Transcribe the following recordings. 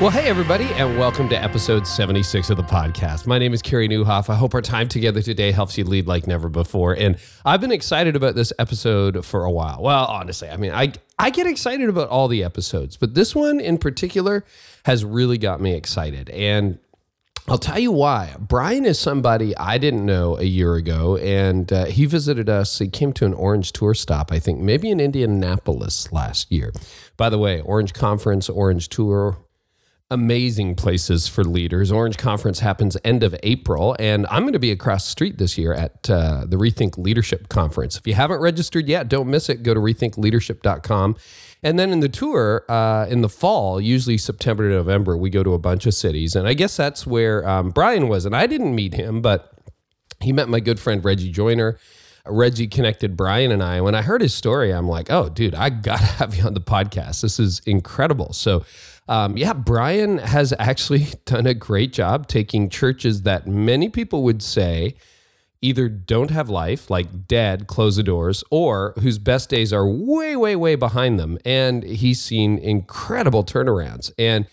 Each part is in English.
Well, hey, everybody, and welcome to episode 76 of the podcast. My name is Carey Nieuwhof. I hope our time together today helps you lead like never before. And I've been excited about this episode for a while. Well, honestly, I mean, I, I get excited about all the episodes, but this one in particular has really got me excited. And I'll tell you why. Brian is somebody I didn't know a year ago, and uh, he visited us. He came to an Orange tour stop, I think, maybe in Indianapolis last year. By the way, Orange Conference, Orange Tour, amazing places for leaders. Orange Conference happens end of April, and I'm going to be across the street this year at uh, the Rethink Leadership Conference. If you haven't registered yet, don't miss it. Go to rethinkleadership.com. And then in the tour uh, in the fall, usually September to November, we go to a bunch of cities. And I guess that's where um, Brian was. And I didn't meet him, but he met my good friend Reggie Joiner. Reggie connected Brian and I. When I heard his story, I'm like, oh, dude, I got to have you on the podcast. This is incredible. So um, yeah, Brian has actually done a great job taking churches that many people would say either don't have life, like dead, close the doors, or whose best days are way, way, way behind them. And he's seen incredible turnarounds. And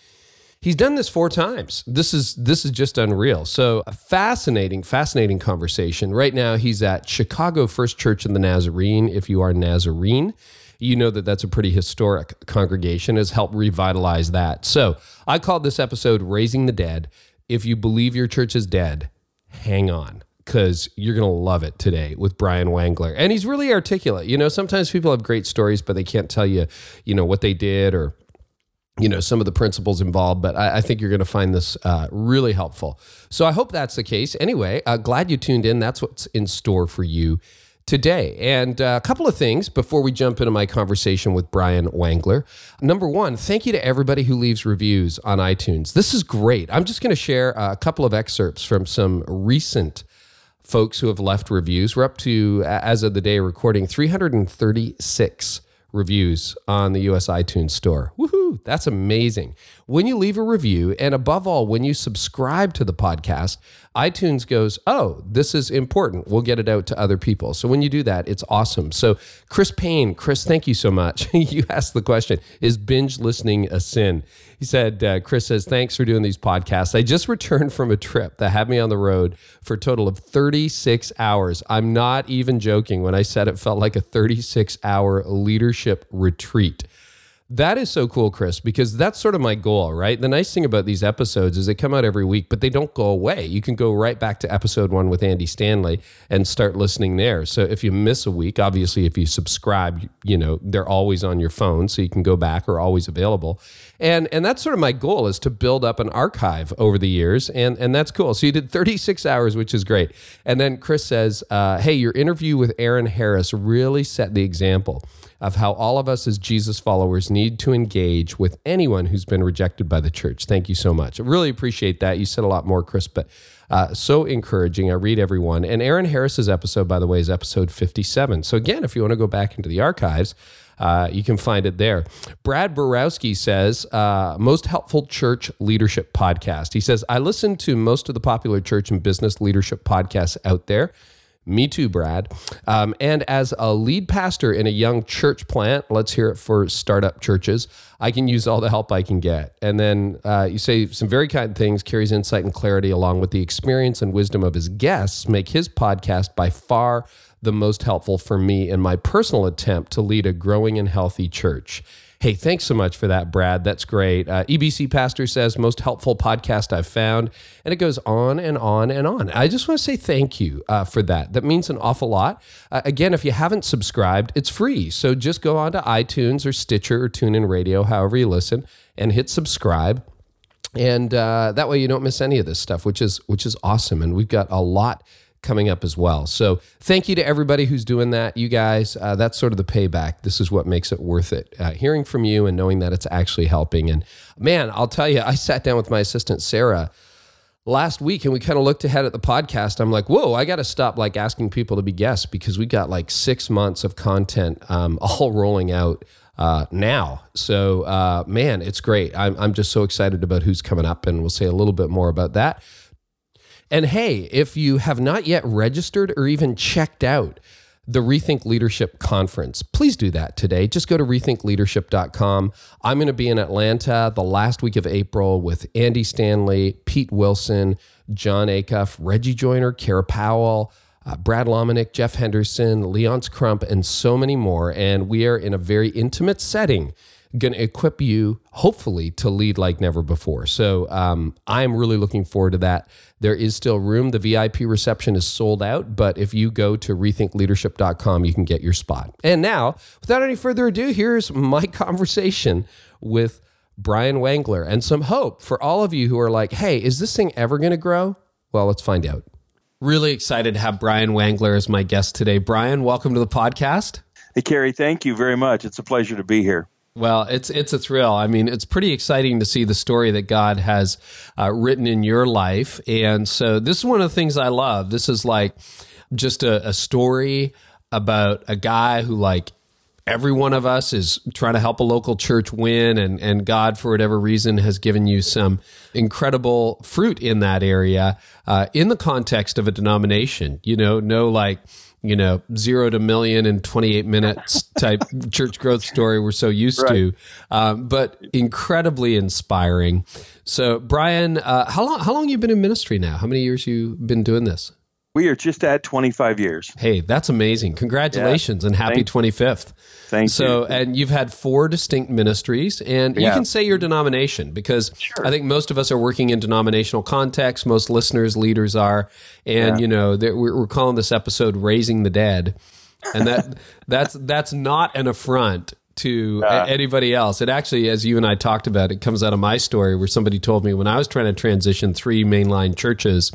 he's done this four times. This is this is just unreal. So a fascinating, fascinating conversation. Right now, he's at Chicago First Church in the Nazarene. If you are Nazarene you know that that's a pretty historic congregation, has helped revitalize that. So I called this episode Raising the Dead. If you believe your church is dead, hang on because you're going to love it today with Brian Wangler. And he's really articulate. You know, sometimes people have great stories, but they can't tell you, you know, what they did or, you know, some of the principles involved. But I, I think you're going to find this uh, really helpful. So I hope that's the case. Anyway, uh, glad you tuned in. That's what's in store for you today. And uh, a couple of things before we jump into my conversation with Brian Wangler. Number one, thank you to everybody who leaves reviews on iTunes. This is great. I'm just going to share a couple of excerpts from some recent folks who have left reviews. We're up to, as of the day recording, 336 reviews on the US iTunes store. Woohoo! That's amazing. When you leave a review, and above all, when you subscribe to the podcast, iTunes goes, oh, this is important. We'll get it out to other people. So when you do that, it's awesome. So, Chris Payne, Chris, thank you so much. you asked the question Is binge listening a sin? He said, uh, Chris says, thanks for doing these podcasts. I just returned from a trip that had me on the road for a total of 36 hours. I'm not even joking when I said it felt like a 36 hour leadership retreat. That is so cool, Chris, because that's sort of my goal, right? The nice thing about these episodes is they come out every week, but they don't go away. You can go right back to episode one with Andy Stanley and start listening there. So if you miss a week, obviously, if you subscribe, you know, they're always on your phone, so you can go back or always available. And and that's sort of my goal is to build up an archive over the years, and and that's cool. So you did 36 hours, which is great. And then Chris says, uh, "Hey, your interview with Aaron Harris really set the example." Of how all of us as Jesus followers need to engage with anyone who's been rejected by the church. Thank you so much. I really appreciate that. You said a lot more, Chris, but uh, so encouraging. I read everyone. And Aaron Harris's episode, by the way, is episode 57. So again, if you want to go back into the archives, uh, you can find it there. Brad Borowski says, uh, most helpful church leadership podcast. He says, I listen to most of the popular church and business leadership podcasts out there. Me too, Brad. Um, and as a lead pastor in a young church plant, let's hear it for startup churches. I can use all the help I can get. And then uh, you say some very kind things, carries insight and clarity, along with the experience and wisdom of his guests, make his podcast by far the most helpful for me in my personal attempt to lead a growing and healthy church. Hey, thanks so much for that, Brad. That's great. Uh, EBC Pastor says, most helpful podcast I've found. And it goes on and on and on. I just want to say thank you uh, for that. That means an awful lot. Uh, again, if you haven't subscribed, it's free. So just go on to iTunes or Stitcher or TuneIn Radio, however you listen, and hit subscribe and uh, that way you don't miss any of this stuff which is which is awesome and we've got a lot coming up as well. So thank you to everybody who's doing that. You guys, uh, that's sort of the payback. This is what makes it worth it. Uh, hearing from you and knowing that it's actually helping. And man, I'll tell you, I sat down with my assistant, Sarah, last week and we kind of looked ahead at the podcast. I'm like, whoa, I got to stop like asking people to be guests because we got like six months of content um, all rolling out uh, now. So, uh, man, it's great. I'm, I'm just so excited about who's coming up, and we'll say a little bit more about that. And hey, if you have not yet registered or even checked out the Rethink Leadership Conference, please do that today. Just go to rethinkleadership.com. I'm going to be in Atlanta the last week of April with Andy Stanley, Pete Wilson, Jon Acuff, Reggie Joiner, Kara Powell. Uh, Brad Lomenick, Jeff Henderson, Leonce Crump, and so many more. And we are in a very intimate setting going to equip you, hopefully, to lead like never before. So um, I'm really looking forward to that. There is still room. The VIP reception is sold out, but if you go to rethinkleadership.com, you can get your spot. And now, without any further ado, here's my conversation with Brian Wangler and some hope for all of you who are like, hey, is this thing ever going to grow? Well, let's find out. Really excited to have Brian Wangler as my guest today. Brian, welcome to the podcast. Hey, Carey, thank you very much. It's a pleasure to be here. Well, it's it's a thrill. I mean, it's pretty exciting to see the story that God has uh, written in your life, and so this is one of the things I love. This is like just a, a story about a guy who like every one of us is trying to help a local church win and and God for whatever reason has given you some incredible fruit in that area uh, in the context of a denomination you know no like you know, zero to million in 28 minutes type church growth story we're so used right. to, um, but incredibly inspiring. So, Brian, uh, how long how long you been in ministry now? How many years you been doing this? We are just at 25 years. Hey, that's amazing. Congratulations yeah. and happy Thank 25th. Thank so, you. So, and you've had four distinct ministries, and yeah. you can say your denomination because sure. I think most of us are working in denominational context. Most listeners, leaders are. And, yeah. you know, we're calling this episode Raising the Dead. And that that's that's not an affront to uh, anybody else. It actually, as you and I talked about, it comes out of my story where somebody told me when I was trying to transition three mainline churches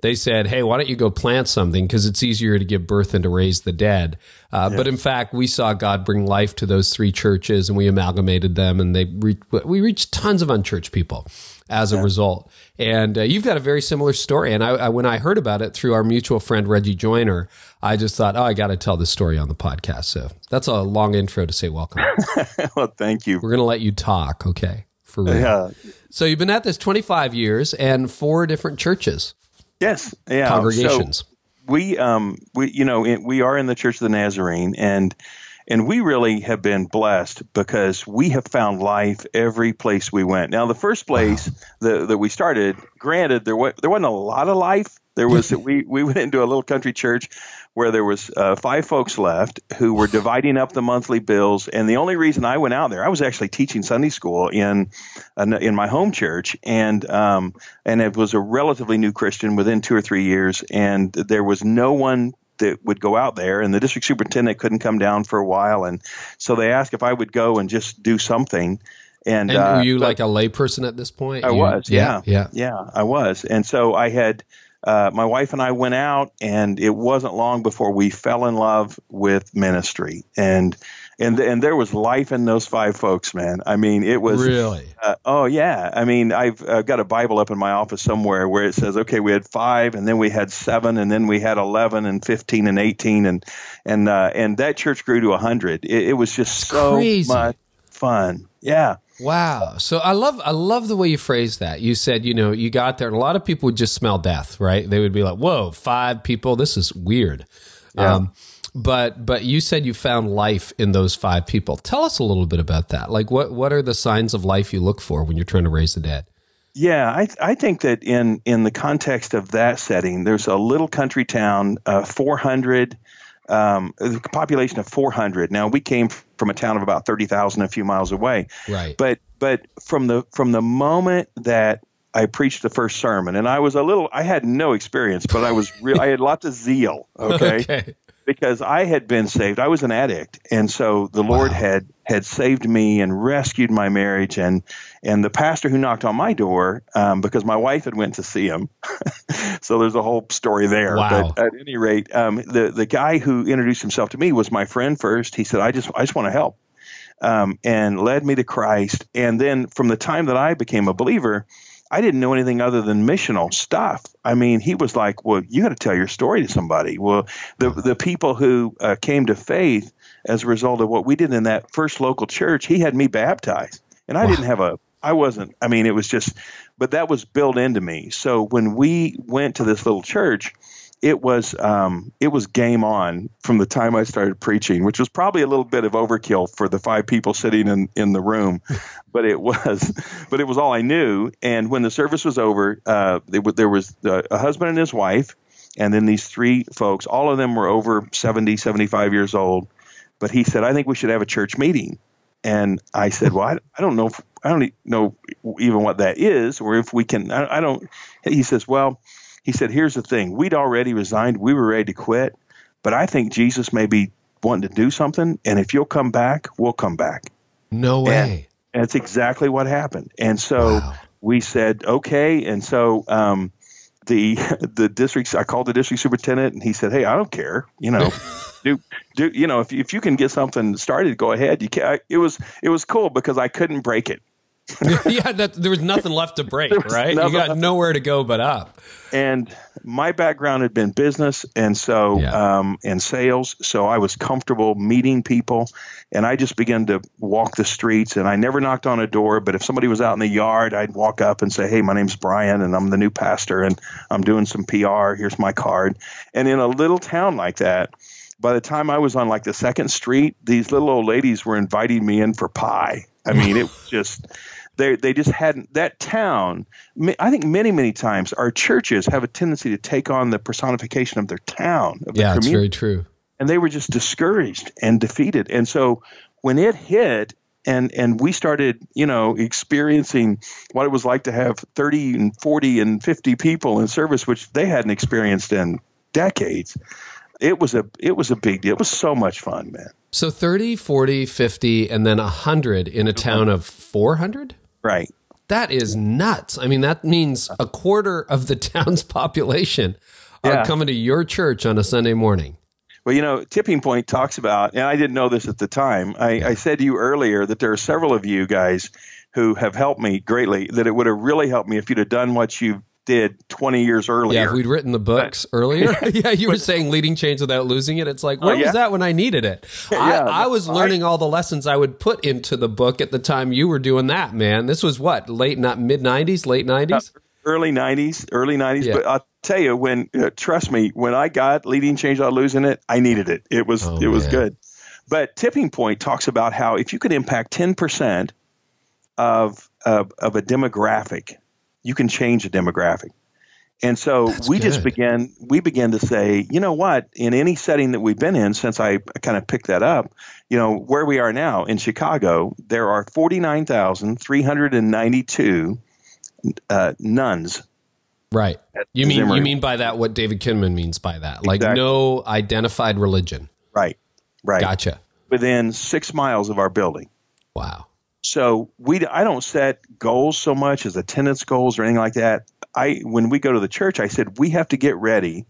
they said, "Hey, why don't you go plant something because it's easier to give birth than to raise the dead." Uh, yes. But in fact, we saw God bring life to those three churches, and we amalgamated them, and they re- we reached tons of unchurched people as a result. And uh, you've got a very similar story. And I, I, when I heard about it through our mutual friend Reggie Joiner, I just thought, oh, I got to tell this story on the podcast. So that's a long intro to say welcome. well, thank you. We're going to let you talk, okay? For real. Yeah. So you've been at this 25 years and four different churches. Yes, yeah. Congregations. So we, um, we, you know, we are in the Church of the Nazarene, and and we really have been blessed because we have found life every place we went. Now, the first place wow. that, that we started, granted, there was there wasn't a lot of life. There was we we went into a little country church where there was uh, five folks left who were dividing up the monthly bills. And the only reason I went out there, I was actually teaching Sunday school in in my home church, and um, and it was a relatively new Christian within two or three years, and there was no one that would go out there. And the district superintendent couldn't come down for a while. And so they asked if I would go and just do something. And, and uh, were you like a layperson at this point? I you, was, yeah, yeah, yeah, yeah, I was. And so I had uh, my wife and I went out, and it wasn't long before we fell in love with ministry, and and and there was life in those five folks, man. I mean, it was really. Uh, oh yeah, I mean, I've uh, got a Bible up in my office somewhere where it says, okay, we had five, and then we had seven, and then we had eleven, and fifteen, and eighteen, and and uh, and that church grew to a hundred. It, it, was just That's so crazy. much fun. Yeah. Wow. So I love I love the way you phrased that. You said, you know, you got there and a lot of people would just smell death, right? They would be like, "Whoa, five people, this is weird." Yeah. Um, but but you said you found life in those five people. Tell us a little bit about that. Like what what are the signs of life you look for when you're trying to raise the dead? Yeah, I, I think that in in the context of that setting, there's a little country town, uh, 400 um, a population of 400. Now we came from a town of about 30,000 a few miles away. Right. But but from the from the moment that I preached the first sermon, and I was a little, I had no experience, but I was real. I had lots of zeal. Okay. okay because I had been saved. I was an addict, and so the Lord had had saved me and rescued my marriage. and And the pastor who knocked on my door, um, because my wife had went to see him, so there's a whole story there. Wow. But at any rate, um, the the guy who introduced himself to me was my friend first. He said, "I just I just want to help," um, and led me to Christ. And then from the time that I became a believer I didn't know anything other than missional stuff. I mean, he was like, "Well, you got to tell your story to somebody." Well, the the people who uh, came to faith as a result of what we did in that first local church, he had me baptized, and I wow. didn't have a, I wasn't. I mean, it was just, but that was built into me. So when we went to this little church, it was um, it was game on from the time I started preaching, which was probably a little bit of overkill for the five people sitting in, in the room, but it was but it was all I knew. And when the service was over, uh, it, there was a husband and his wife, and then these three folks. All of them were over 70, 75 years old. But he said, "I think we should have a church meeting." And I said, "Well, I, I don't know. If, I don't know even what that is, or if we can. I, I don't." He says, "Well." he said, Here's the thing we'd already resigned, we were ready to quit, but I think Jesus may be wanting to do something. And if you'll come back, we'll come back. No way. And that's exactly what happened. And so wow. we said, Okay. And so, um, the the district I called the district superintendent and he said, "Hey, I don't care. You know, do do you know if if you can get something started, go ahead. You can." It was it was cool because I couldn't break it. yeah, that, there was nothing left to break, right? You got nowhere to go but up. And my background had been business and so yeah. um, and sales, so I was comfortable meeting people, and I just began to walk the streets. And I never knocked on a door, but if somebody was out in the yard, I'd walk up and say, "Hey, my name's Brian, and I'm the new pastor, and I'm doing some PR. Here's my card." And in a little town like that, by the time I was on like the second street, these little old ladies were inviting me in for pie. I mean, it was just they they just hadn't that town. I think many many times our churches have a tendency to take on the personification of their town. Of yeah, it's very true. And they were just discouraged and defeated. And so when it hit, and and we started you know experiencing what it was like to have 30 and 40 and 50 people in service which they hadn't experienced in decades it was a it was a big deal it was so much fun man so 30 40 50 and then 100 in a town of 400 Right. That is nuts. I mean, that means a quarter of the town's population are yeah. coming to your church on a Sunday morning. Well, you know, Tipping Point talks about, and I didn't know this at the time. I, I said to you earlier that there are several of you guys who have helped me greatly. That it would have really helped me if you'd have done what you did 20 years earlier. Yeah, if we'd written the books but, earlier. yeah, you were saying leading change without losing it. It's like, where uh, yeah. was that when I needed it? yeah, I, I, was learning I, all the lessons I would put into the book at the time you were doing that, man. This was what, late, not mid 90s, late 90s? Uh, early 90s, early 90s. Yeah. But I'll tell you, when, uh, trust me, when I got leading change without losing it, I needed it. It was, oh, it was man. good. But Tipping Point talks about how if you could impact 10% of, of, of a demographic, you can change a demographic. And so That's we good. just began we began to say, you know what, in any setting that we've been in since I kind of picked that up, you know, where we are now in Chicago, there are 49,392 uh, nones. Right. You mean you mean by that what David Kinnaman means by that? Like exactly. no identified religion. Right. Right. Gotcha. Within 6 miles of our building. Wow. So we I don't set goals so much as attendance goals or anything like that. I when we go to the church, I said we have to get ready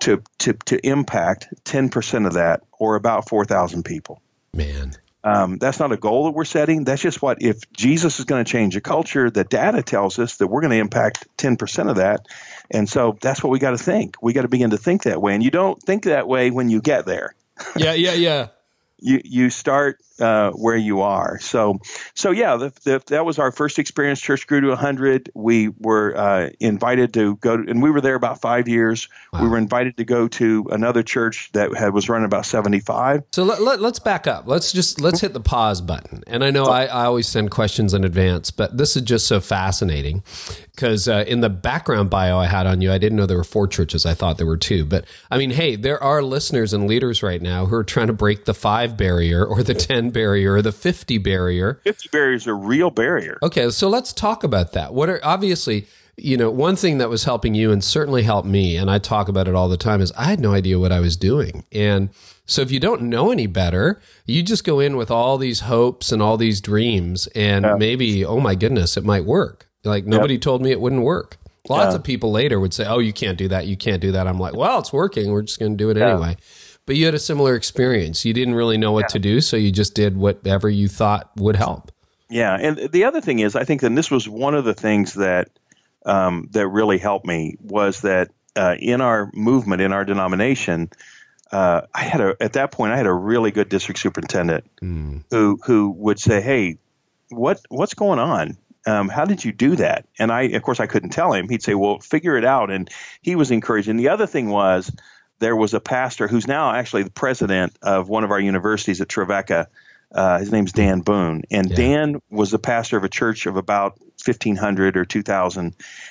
to to to impact ten percent of that, or about four thousand people. Man, um, that's not a goal that we're setting. That's just what if Jesus is going to change a culture, the data tells us that we're going to impact ten percent of that, and so that's what we got to think. We got to begin to think that way, and you don't think that way when you get there. yeah, yeah, yeah you you start uh, where you are. So so yeah, the, the, that was our first experience. Church grew to hundred. We were uh, invited to go, to, and we were there about five years. Wow. We were invited to go to another church that had, was running about seventy five. So let, let, us back up. Let's just let's hit the pause button. And I know I, I always send questions in advance, but this is just so fascinating because uh, in the background bio I had on you, I didn't know there were four churches. I thought there were two. But I mean, hey, there are listeners and leaders right now who are trying to break the five barrier or the 10 barrier or the 50 barrier. 50 barrier is a real barrier. Okay, so let's talk about that. What are obviously, you know, one thing that was helping you and certainly helped me, and I talk about it all the time, is I had no idea what I was doing. And so if you don't know any better, you just go in with all these hopes and all these dreams, and yeah. maybe, oh my goodness, it might work. Like nobody yep. told me it wouldn't work. Lots yeah. of people later would say, "Oh, you can't do that. You can't do that." I'm like, "Well, it's working. We're just going to do it yeah. anyway." But you had a similar experience. You didn't really know what yeah. to do, so you just did whatever you thought would help. Yeah, and the other thing is, I think, and this was one of the things that um, that really helped me was that uh, in our movement, in our denomination, uh, I had a at that point I had a really good district superintendent mm. who who would say, "Hey, what what's going on? Um, how did you do that?" And I, of course, I couldn't tell him. He'd say, "Well, figure it out." And he was encouraging. The other thing was there was a pastor who's now actually the president of one of our universities at Trevecca. Uh, his name's Dan Boone, and yeah. Dan was the pastor of a church of about 1,500 or 2,000.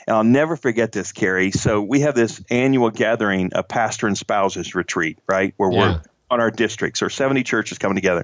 And I'll never forget this, Carey. So we have this annual gathering, a pastor and spouses retreat, right, where yeah. we're on our districts or 70 churches coming together.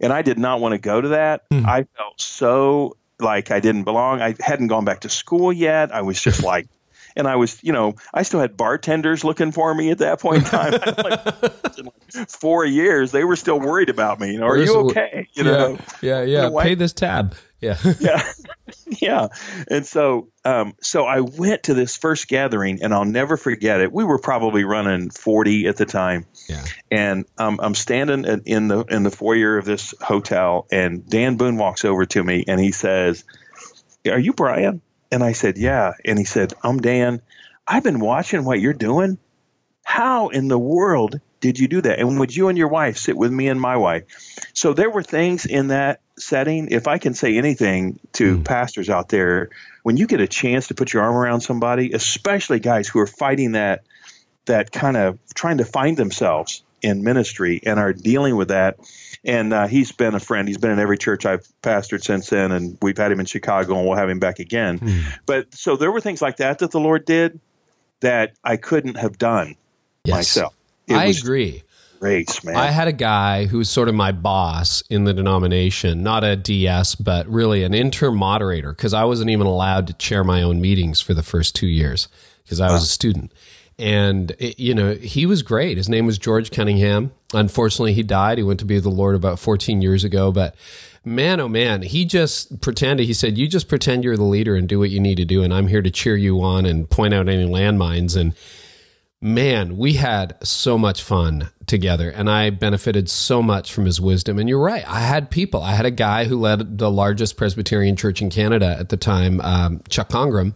And I did not want to go to that. Mm. I felt so like I didn't belong. I hadn't gone back to school yet. I was just like, and I was, you know, I still had bartenders looking for me at that point in time. like four years, they were still worried about me. You know, are you okay? You yeah, know, yeah, yeah. Pay this tab. Yeah, yeah, yeah. And so, um, so I went to this first gathering, and I'll never forget it. We were probably running forty at the time. Yeah. And um, I'm standing in the in the foyer of this hotel, and Dan Boone walks over to me, and he says, "Are you Brian?" And I said, Yeah. And he said, I'm Dan. I've been watching what you're doing. How in the world did you do that? And would you and your wife sit with me and my wife? So there were things in that setting. If I can say anything to mm. pastors out there, when you get a chance to put your arm around somebody, especially guys who are fighting that that kind of trying to find themselves in ministry and are dealing with that, and uh, he's been a friend. He's been in every church I've pastored since then, and we've had him in Chicago, and we'll have him back again. Mm. But so there were things like that that the Lord did that I couldn't have done yes. myself. It I agree. Grace, man. I had a guy who was sort of my boss in the denomination, not a DS, but really an interim moderator, because I wasn't even allowed to chair my own meetings for the first two years because I was a student. And, it, you know, he was great. His name was George Cunningham. Unfortunately, he died. He went to be the Lord about 14 years ago. But man, oh man, he just pretended. He said, You just pretend you're the leader and do what you need to do. And I'm here to cheer you on and point out any landmines. And man, we had so much fun together. And I benefited so much from his wisdom. And you're right. I had people. I had a guy who led the largest Presbyterian church in Canada at the time, um, Chuck Congram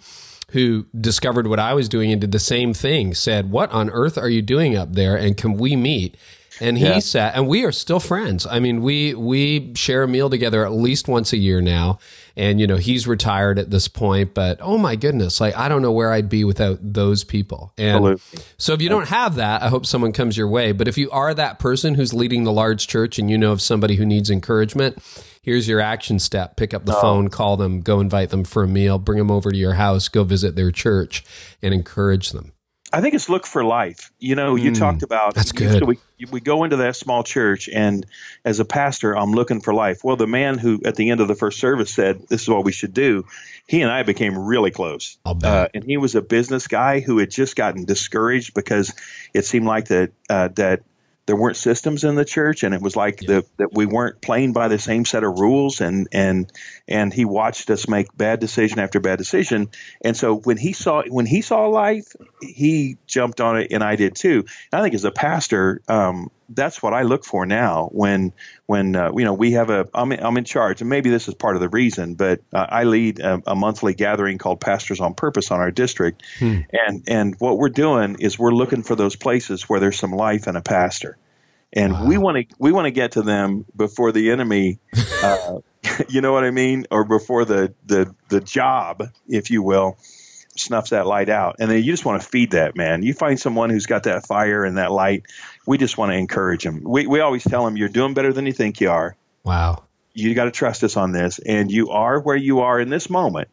who discovered what I was doing and did the same thing, said, What on earth are you doing up there? And can we meet? And he yeah. sat, and we are still friends. I mean, we we share a meal together at least once a year now. And you know, he's retired at this point, but oh my goodness, like I don't know where I'd be without those people. And Absolutely. so, if you don't have that, I hope someone comes your way. But if you are that person who's leading the large church, and you know of somebody who needs encouragement, here's your action step pick up the oh. phone call them go invite them for a meal bring them over to your house go visit their church and encourage them I think it's look for life. You know, you mm, talked about that's good. we we go into that small church, and as a pastor, I'm looking for life. Well, the man who at the end of the first service said, "This is what we should do," he and I became really close. Uh, and he was a business guy who had just gotten discouraged because it seemed like that uh, that there weren't systems in the church and it was like yeah. the, that we weren't playing by the same set of rules and and and he watched us make bad decision after bad decision and so when he saw when he saw life he jumped on it and I did too and I think as a pastor um, that's what I look for now when when uh, you know we have a I'm in, I'm in charge and maybe this is part of the reason but uh, I lead a, a, monthly gathering called Pastors on Purpose on our district hmm. and and what we're doing is we're looking for those places where there's some life in a pastor and wow. we want to we want to get to them before the enemy uh, you know what I mean or before the the the job if you will snuffs that light out. And then you just want to feed that man. You find someone who's got that fire and that light. We just want to encourage them. We we always tell them you're doing better than you think you are. Wow. You got to trust us on this, and you are where you are in this moment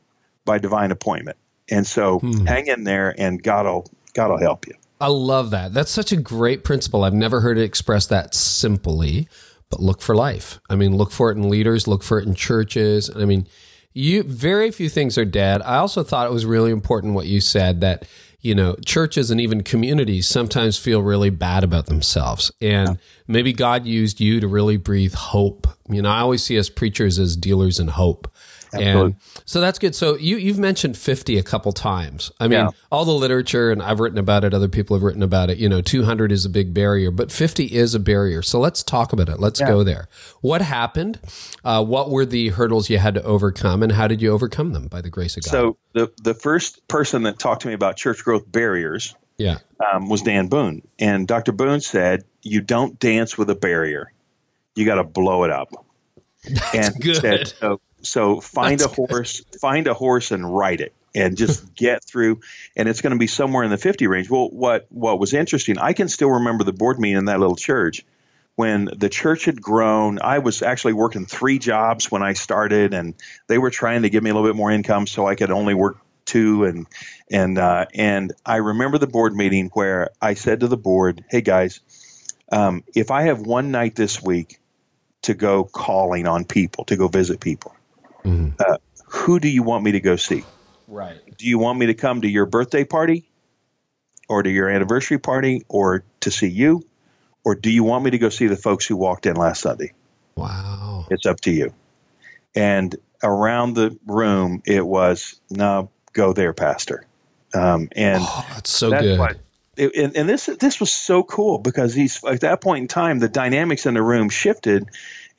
by divine appointment. And so hmm. hang in there, and God'll God'll help you. I love that. That's such a great principle. I've never heard it expressed that simply. But look for life. I mean, look for it in leaders. Look for it in churches. I mean, you very few things are dead. I also thought it was really important what you said that you know churches and even communities sometimes feel really bad about themselves, and yeah. maybe God used you to really breathe hope You know, I always see us preachers as dealers in hope. Absolutely. And so that's good. So you you've mentioned 50 a couple times. I mean, Yeah. all the literature and I've written about it, other people have written about it, you know, 200 is a big barrier, but 50 is a barrier. So let's talk about it. Let's go there. What happened? Uh, what were the hurdles you had to overcome and how did you overcome them by the grace of God? So the the first person that talked to me about church growth barriers yeah. um, was Dan Boone, and Dr. Boone said, "You don't dance with a barrier; you got to blow it up." and good. said, so, so find That's a horse, find a horse and ride it, and just get through. And it's going to be somewhere in the fifty range. Well, what what was interesting? I can still remember the board meeting in that little church when the church had grown. I was actually working three jobs when I started, and they were trying to give me a little bit more income so I could only work two. And and uh, and I remember the board meeting where I said to the board, "Hey guys, um, if I have one night this week to go calling on people, to go visit people, uh, who do you want me to go see? Right. Do you want me to come to your birthday party, or to your anniversary party, or to see you?" Or do you want me to go see the folks who walked in last Sunday? Wow. It's up to you. And around the room, it was, no, go there, Pastor. Um, and Oh, that's so that's good. what- it- and, and this this was so cool because he's at that point in time, the dynamics in the room shifted,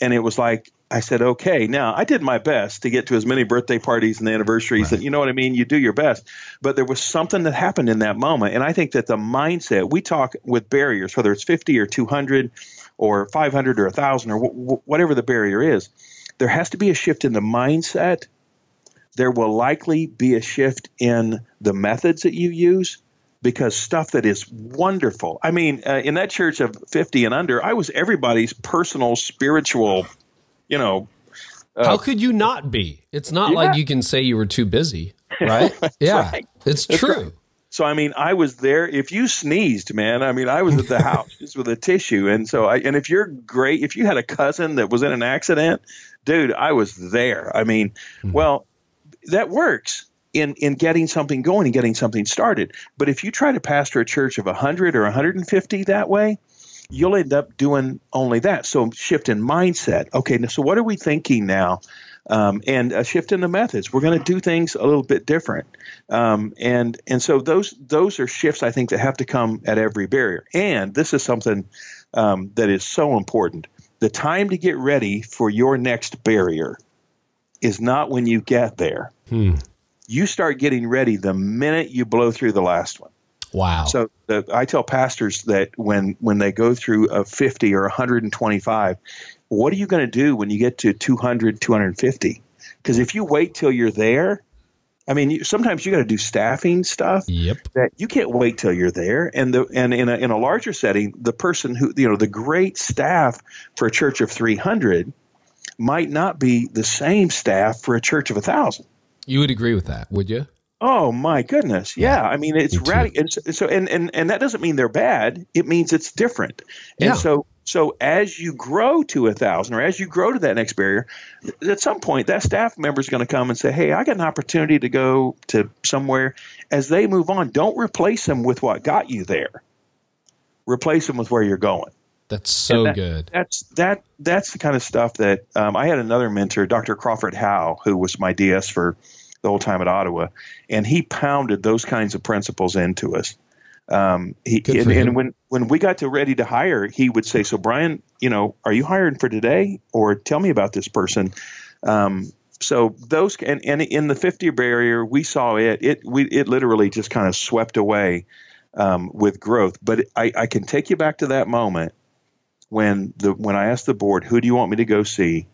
and it was like I said, okay, now I did my best to get to as many birthday parties and anniversaries that you know what I mean. You do your best, but there was something that happened in that moment, and I think that the mindset we talk with barriers, whether it's fifty or two hundred, or five hundred or a thousand or w- whatever the barrier is, there has to be a shift in the mindset. There will likely be a shift in the methods that you use because stuff that is wonderful. I mean, uh, in that church of 50 and under, I was everybody's personal spiritual, you know, uh, How could you not be? It's not Yeah. like you can say you were too busy, right? yeah. right. It's true. So I mean, I was there. If you sneezed, man, I mean, I was at the house just with a tissue, and so I. And if you're great, if you had a cousin that was in an accident, dude, I was there. I mean, hmm. well, that works in in getting something going and getting something started. But if you try to pastor a church of 100 or 150 that way, you'll end up doing only that. So shift in mindset. Okay, so what are we thinking now? Um, and a shift in the methods. We're going to do things a little bit different. Um, and and so those those are shifts I think that have to come at every barrier. And this is something um, that is so important. The time to get ready for your next barrier is not when you get there. You start getting ready the minute you blow through the last one. Wow. So the, I tell pastors that when when they go through a 50 or 125, what are you going to do when you get to 200, 250? Because if you wait till you're there, I mean, you, sometimes you got to do staffing stuff yep. that you can't wait till you're there. And the and in a, in a larger setting, the person who you know the great staff for a church of 300 might not be the same staff for a church of a thousand. You would agree with that, would you? Oh my goodness! Yeah, I mean it's me radical. And so, and, and and that doesn't mean they're bad. It means it's different. Yeah. And so so as you grow to a thousand, or as you grow to that next barrier, at some point that staff member is going to come and say, "Hey, I got an opportunity to go to somewhere." As they move on, don't replace them with what got you there. Replace them with where you're going. That's so that- good. That's that. That's the kind of stuff that um, I had another mentor, Dr. Crawford Howe, who was my DS for the whole time at Ottawa, and he pounded those kinds of principles into us. Um, he and, and when when we got to ready to hire, he would say, "So Brian, you know, are you hiring for today, or tell me about this person?" Um, so those and, and in the 50 barrier, we saw it. It we it literally just kind of swept away um, with growth. But I, I can take you back to that moment when the when I asked the board, "Who do you want me to go see?"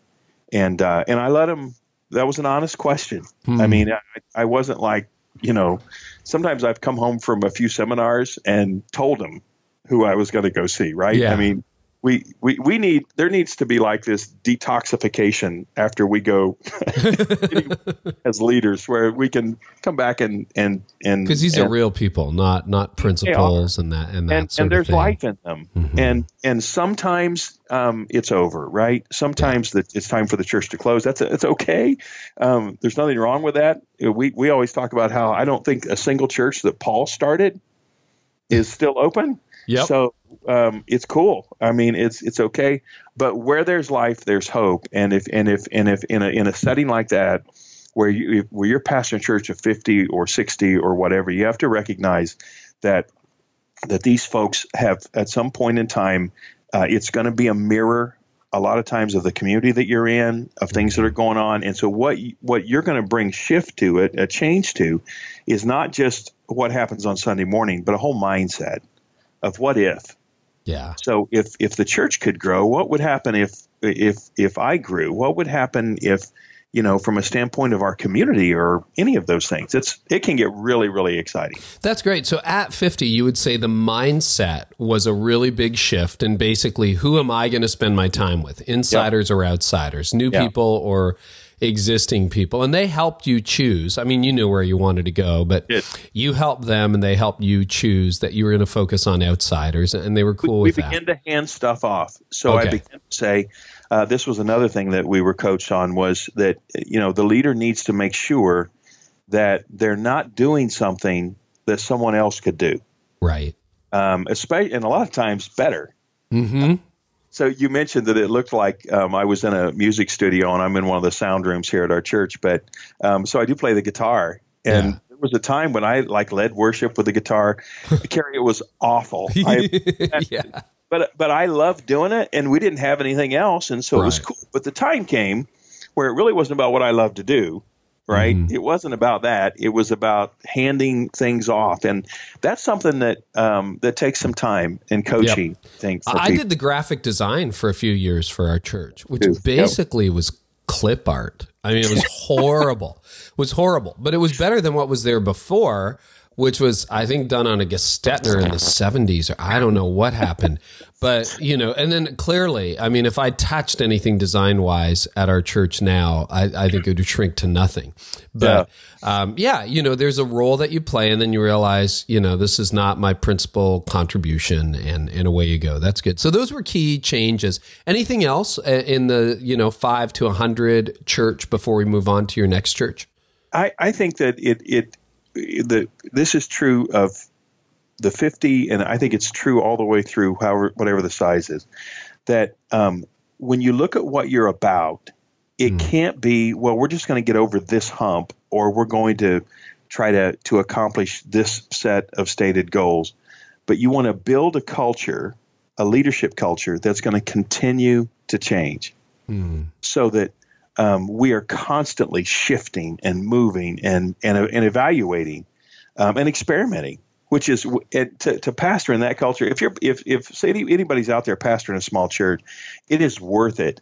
and uh, and I let them. That was an honest question. Hmm. I mean, I, I wasn't like you know. Sometimes I've come home from a few seminars and told them who I was going to go see. Right? Yeah. I mean, we, we we need there needs to be like this detoxification after we go as leaders, where we can come back and and and. Because these and, are real people, not not principles and that and that and, and there's life in them. And and sometimes um, it's over right? Sometimes that it's time for the church to close. That's it's okay. Um, there's nothing wrong with that. We we always talk about how i don't think a single church that paul started is still open Yep. so um, it's cool. I mean, it's it's okay. But where there's life, there's hope. And if and if and if in a in a setting like that, where you where you're pastoring a church of 50 or 60 or whatever, you have to recognize that that these folks have at some point in time, uh, it's going to be a mirror a lot of times of the community that you're in, of things that are going on. And so what what you're going to bring shift to it, a change to, is not just what happens on Sunday morning, but a whole mindset of what if. Yeah. So if if the church could grow, what would happen if if if I grew? What would happen if you know, from a standpoint of our community or any of those things. It's it can get really really exciting. That's great. So at 50, you would say the mindset was a really big shift and basically who am I going to spend my time with? Insiders yep. or outsiders? New yep. people or existing people and they helped you choose. I mean, you knew where you wanted to go, but you helped them and they helped you choose that you were going to focus on outsiders and they were cool we, with we that. We began to hand stuff off. So okay. I began to say, uh, this was another thing that we were coached on was that you know the leader needs to make sure that they're not doing something that someone else could do. Right. Um, especially, and a lot of times better. Mm-hmm. So you mentioned that it looked like um, I was in a music studio and I'm in one of the sound rooms here at our church. But um, so I do play the guitar, and yeah. there was a time when I like led worship with the guitar. Carey, it was awful. I, yeah but but I loved doing it, and we didn't have anything else, and so right. it was cool. But the time came where it really wasn't about what I loved to do, right? Mm-hmm. It wasn't about that. It was about handing things off, and that's something that um, that takes some time and coaching. Yep. I I people. did the graphic design for a few years for our church, which basically yep. was clip art. I mean, it was horrible. it was horrible, but it was better than what was there before which was I think done on a Gestetner in the 70s or I don't know what happened. But, you know, and then clearly, I mean, if I touched anything design wise at our church now, I, I think it would shrink to nothing. But yeah. Um, yeah, you know, there's a role that you play and then you realize, you know, this is not my principal contribution and, and away you go. That's good. So those were key changes. Anything else uh, in the, you know, five to a hundred church before we move on to your next church? I, I think that it, it, the this is true of the 50 and i think it's true all the way through however whatever the size is that um, when you look at what you're about it mm. can't be well we're just going to get over this hump or we're going to try to to accomplish this set of stated goals but you want to build a culture a leadership culture that's going to continue to change mm. so that um, we are constantly shifting and moving and and, and evaluating um, and experimenting which is to, to pastor in that culture if you're if if say anybody's out there pastoring a small church it is worth it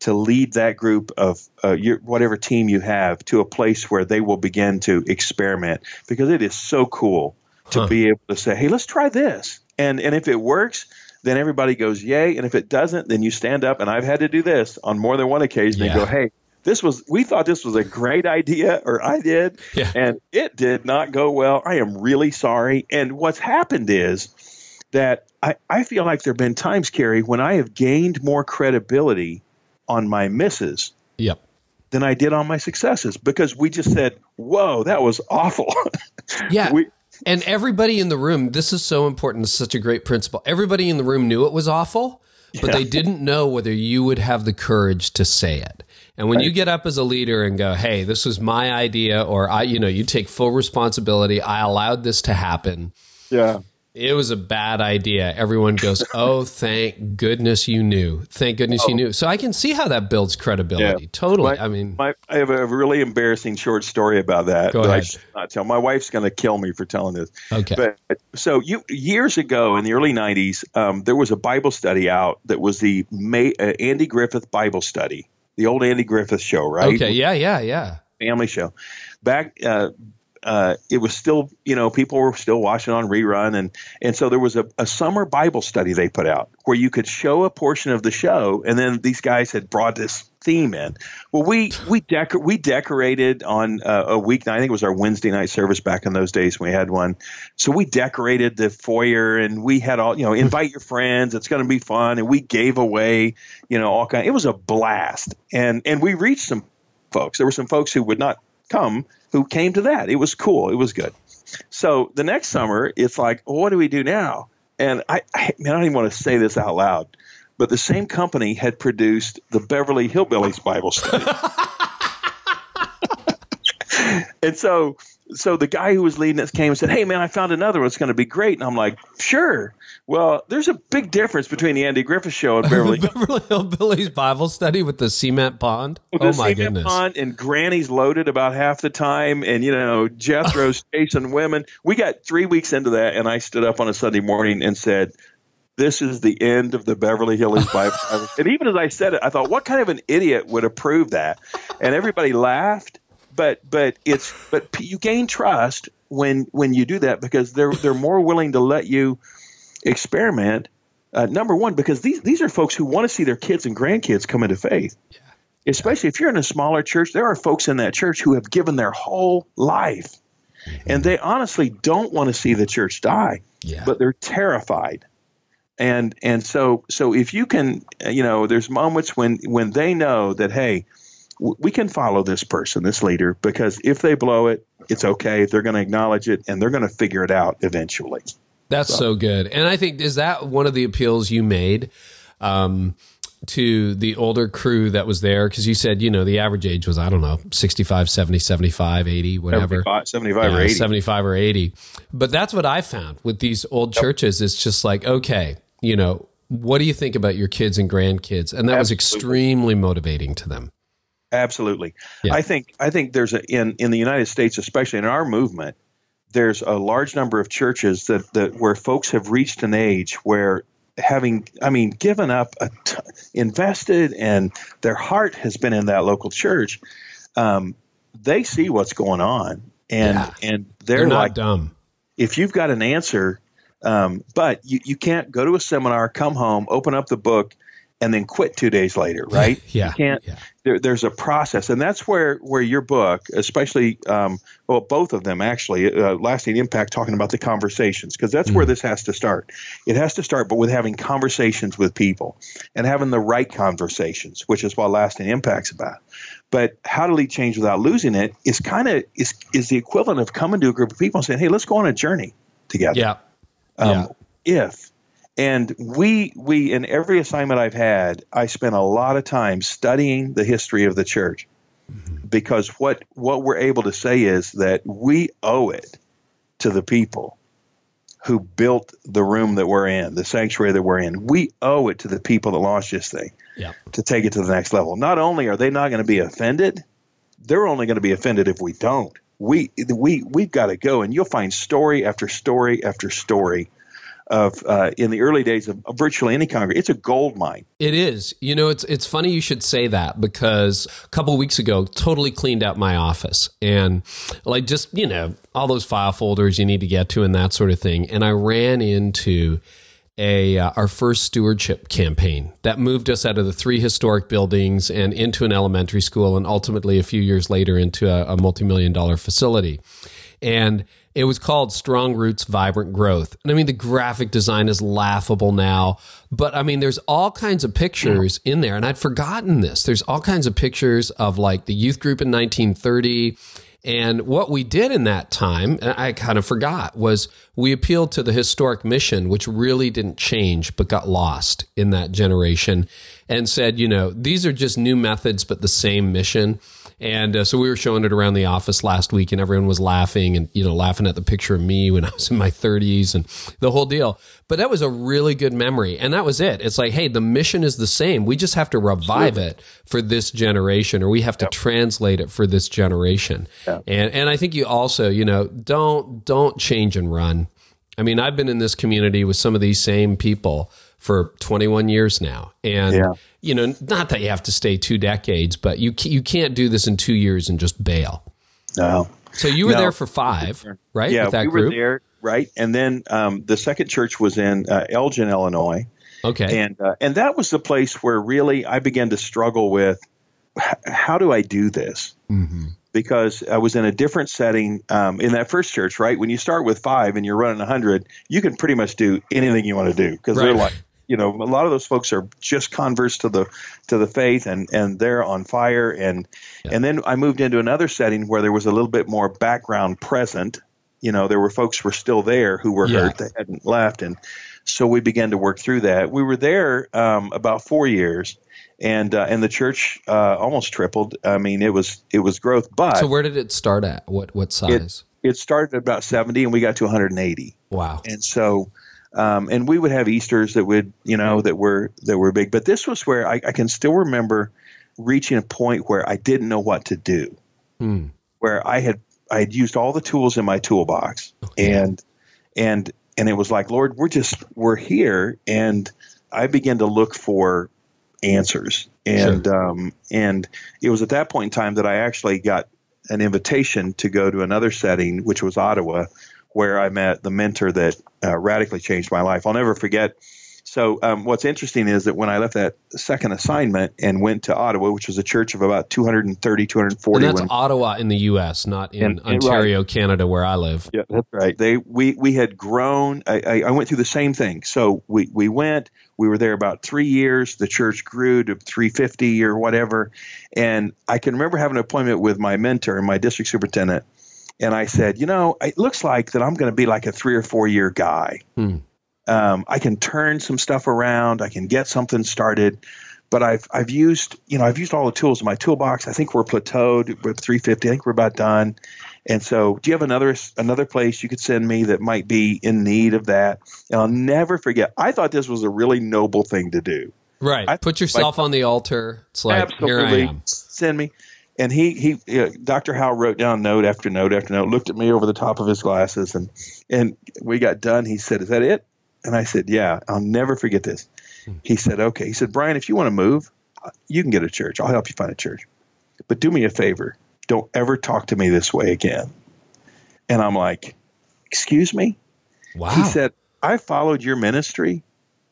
to lead that group of uh, your, whatever team you have to a place where they will begin to experiment because it is so cool to huh. be able to say hey let's try this and and if it works then everybody goes yay and if it doesn't then you stand up and i've had to do this on more than one occasion yeah. and go hey this was we thought this was a great idea or i did yeah. and it did not go well i am really sorry and what's happened is that I, I feel like there have been times carey when i have gained more credibility on my misses yep than I did on my successes because we just said, "Whoa, that was awful." Yeah, we, and everybody in the room, this is so important. Is such a great principle. Everybody in the room knew it was awful, but yeah. they didn't know whether you would have the courage to say it. And when right. you get up as a leader and go, "Hey, this was my idea," or I, you know, you take full responsibility. I allowed this to happen. Yeah it was a bad idea. Everyone goes, "Oh, thank goodness you knew. Thank goodness oh. you knew." So I can see how that builds credibility. Yeah. Totally. My, I mean, my, I have a really embarrassing short story about that. Go ahead. I should not tell. My wife's going to kill me for telling this. Okay. But so you years ago in the early '90s, um, there was a Bible study out that was the May, uh, Andy Griffith Bible Study, the old Andy Griffith show, right? Okay. Yeah. Yeah. Yeah. Family show. Back uh, uh, it was still, you know, people were still watching on rerun, and and so there was a, a summer Bible study they put out where you could show a portion of the show, and then these guys had brought this theme in. Well, we we decor- we decorated on uh, a weeknight. I think it was our Wednesday night service back in those days. when We had one, so we decorated the foyer, and we had all you know, invite your friends. It's going to be fun, and we gave away, you know, all kind. It was a blast, and and we reached some folks. There were some folks who would not come who came to that. It was cool. It was good. So the next summer, it's like, well, what do we do now? and I, I, man, I don't even want to say this out loud, but the same company had produced the Beverly Hillbillies Bible study. and so so the guy who was leading us came and said, "Hey man, I found another one. It's going to be great." And I'm like, "Sure." Well, there's a big difference between the Andy Griffith Show and Beverly Beverly Hillbillies Bible study with the cement pond. With oh the my cement goodness! Pond and Granny's loaded about half the time, and you know Jethro's chasing women. We got three weeks into that, and I stood up on a Sunday morning and said, "This is the end of the Beverly Hills Bible." and even as I said it, I thought, "What kind of an idiot would approve that?" And everybody laughed. But but it's but you gain trust when when you do that because they're they're more willing to let you experiment. Uh, number one, because these these are folks who want to see their kids and grandkids come into faith. Especially if you're in a smaller church, there are folks in that church who have given their whole life, and they honestly don't want to see the church die, Yeah. but they're terrified. And and so so if you can, you know, there's moments when when they know that hey, we can follow this person, this leader, because if they blow it, it's okay. They're going to acknowledge it, and they're going to figure it out eventually. That's so good. And I think is that one of the appeals you made um, to the older crew that was there because you said, you know, the average age was I don't know, 65, 70, 75, 80, whatever. 75, 75 or Yeah, 80. 75 or 80. But that's what I found with these old churches. It's just like, okay, you know, what do you think about your kids and grandkids? And that was extremely motivating to them. Absolutely. Yeah. I think I think there's a in in the United States, especially in our movement, there's a large number of churches that that where folks have reached an age where having I mean given up a t- invested and their heart has been in that local church, um, they see what's going on and Yeah. and They're, they're, not like dumb. if you've got an answer, um, but you, you can't go to a seminar, come home, open up the book, and then quit two days later, right? Yeah, You can't. yeah. There, there's a process, and that's where where your book, especially, um, well, both of them actually, uh, lasting impact, talking about the conversations, because that's Mm. where this has to start. It has to start, but with having conversations with people and having the right conversations, which is what lasting impact's about. But how to lead change without losing it is kind of is is the equivalent of coming to a group of people and saying, "Hey, let's go on a journey together." Yeah. um, if and we we in every assignment I've had, I spent a lot of time studying the history of the church because what what we're able to say is that we owe it to the people who built the room that we're in, the sanctuary that we're in. We owe it to the people that launched this thing Yeah. to take it to the next level. Not only are they not going to be offended, they're only going to be offended if we don't. We we we've got to go, and you'll find story after story after story of uh, in the early days of, virtually any Congress. It's a gold mine. It is. You know, it's it's funny you should say that because a couple weeks ago, totally cleaned out my office and like just you know all those file folders you need to get to and that sort of thing. And I ran into a uh, our first stewardship campaign that moved us out of the three historic buildings and into an elementary school, and ultimately a few years later into a, a multi million dollar facility. And it was called Strong Roots Vibrant Growth. And I mean, the graphic design is laughable now, but I mean, there's all kinds of pictures in there. And I'd forgotten this. There's all kinds of pictures of like the youth group in 1930. And what we did in that time, and I kind of forgot, was we appealed to the historic mission, which really didn't change but got lost in that generation, and said, you know, these are just new methods but the same mission. And uh, so we were showing it around the office last week, and everyone was laughing and you know laughing at the picture of me when I was in my 30s and the whole deal. But that was a really good memory, and that was it. It's like, hey, the mission is the same. We just have to revive it for this generation, or we have to translate it for this generation. And and I think you also, you know, don't don't change and run. I mean, I've been in this community with some of these same people for 21 years now, and Yeah. You know, not that you have to stay two decades, but you you can't do this in two years and just bail. No. So you were No. there for five, right? Yeah, with that we group. were there, right? And then um, the second church was in uh, Elgin, Illinois, Okay. and uh, and that was the place where really I began to struggle with how do I do this hmm because I was in a different setting um, in that first church, right? When you start with five and you're running a hundred, you can pretty much do anything you want to do because they're like, you know, a lot of those folks are just converts to the to the faith and and they're on fire and and then I moved into another setting where there was a little bit more background present. You know, there were folks who were still there who were Yeah. hurt, they hadn't left, and so we began to work through that. We were there um, about four years, and uh, and the church uh, almost tripled. I mean, it was it was growth. But so where did it start at? What what size? It, it started at about seventy, and we got to 180. Wow! And so. Um, and we would have Easter's that would, you know, that were that were big. But this was where I, I can still remember reaching a point where I didn't know what to do, hmm. where I had I had used all the tools in my toolbox, okay. and and and it was like, Lord, we're just we're here, and I began to look for answers. And sure. um, and it was at that point in time that I actually got an invitation to go to another setting, which was Ottawa, where I met the mentor that uh, radically changed my life. I'll never forget so um, what's interesting is that when I left that second assignment and went to Ottawa, which was a church of about 230, 240. And that's when, Ottawa in the U.S., not in and, Ontario, right. Canada, where I live. Yeah, that's right. They we we had grown. I, I, I went through the same thing. So we we went. We were there about three years. The church grew to 350 or whatever. And I can remember having an appointment with my mentor and my district superintendent. And I said, you know, it looks like that I'm going to be like a three or four year guy. Hmm um, I can turn some stuff around. I can get something started. But I've I've used you know I've used all the tools in my toolbox. I think we're plateaued with 350. I think we're about done. And so, do you have another another place you could send me that might be in need of that? And I'll never forget. I thought this was a really noble thing to do. Right. I, Put yourself like, on the altar. It's like absolutely. here I am. Send me. And he he uh, Dr. Howe wrote down note after note after note. Looked at me over the top of his glasses, and and we got done. He said, "Is that it?" And I said, Yeah, I'll never forget this. He said, Okay. He said, Brian, if you want to move, you can get a church. I'll help you find a church. But do me a favor. Don't ever talk to me this way again. And I'm like, Excuse me? Wow. He said, I followed your ministry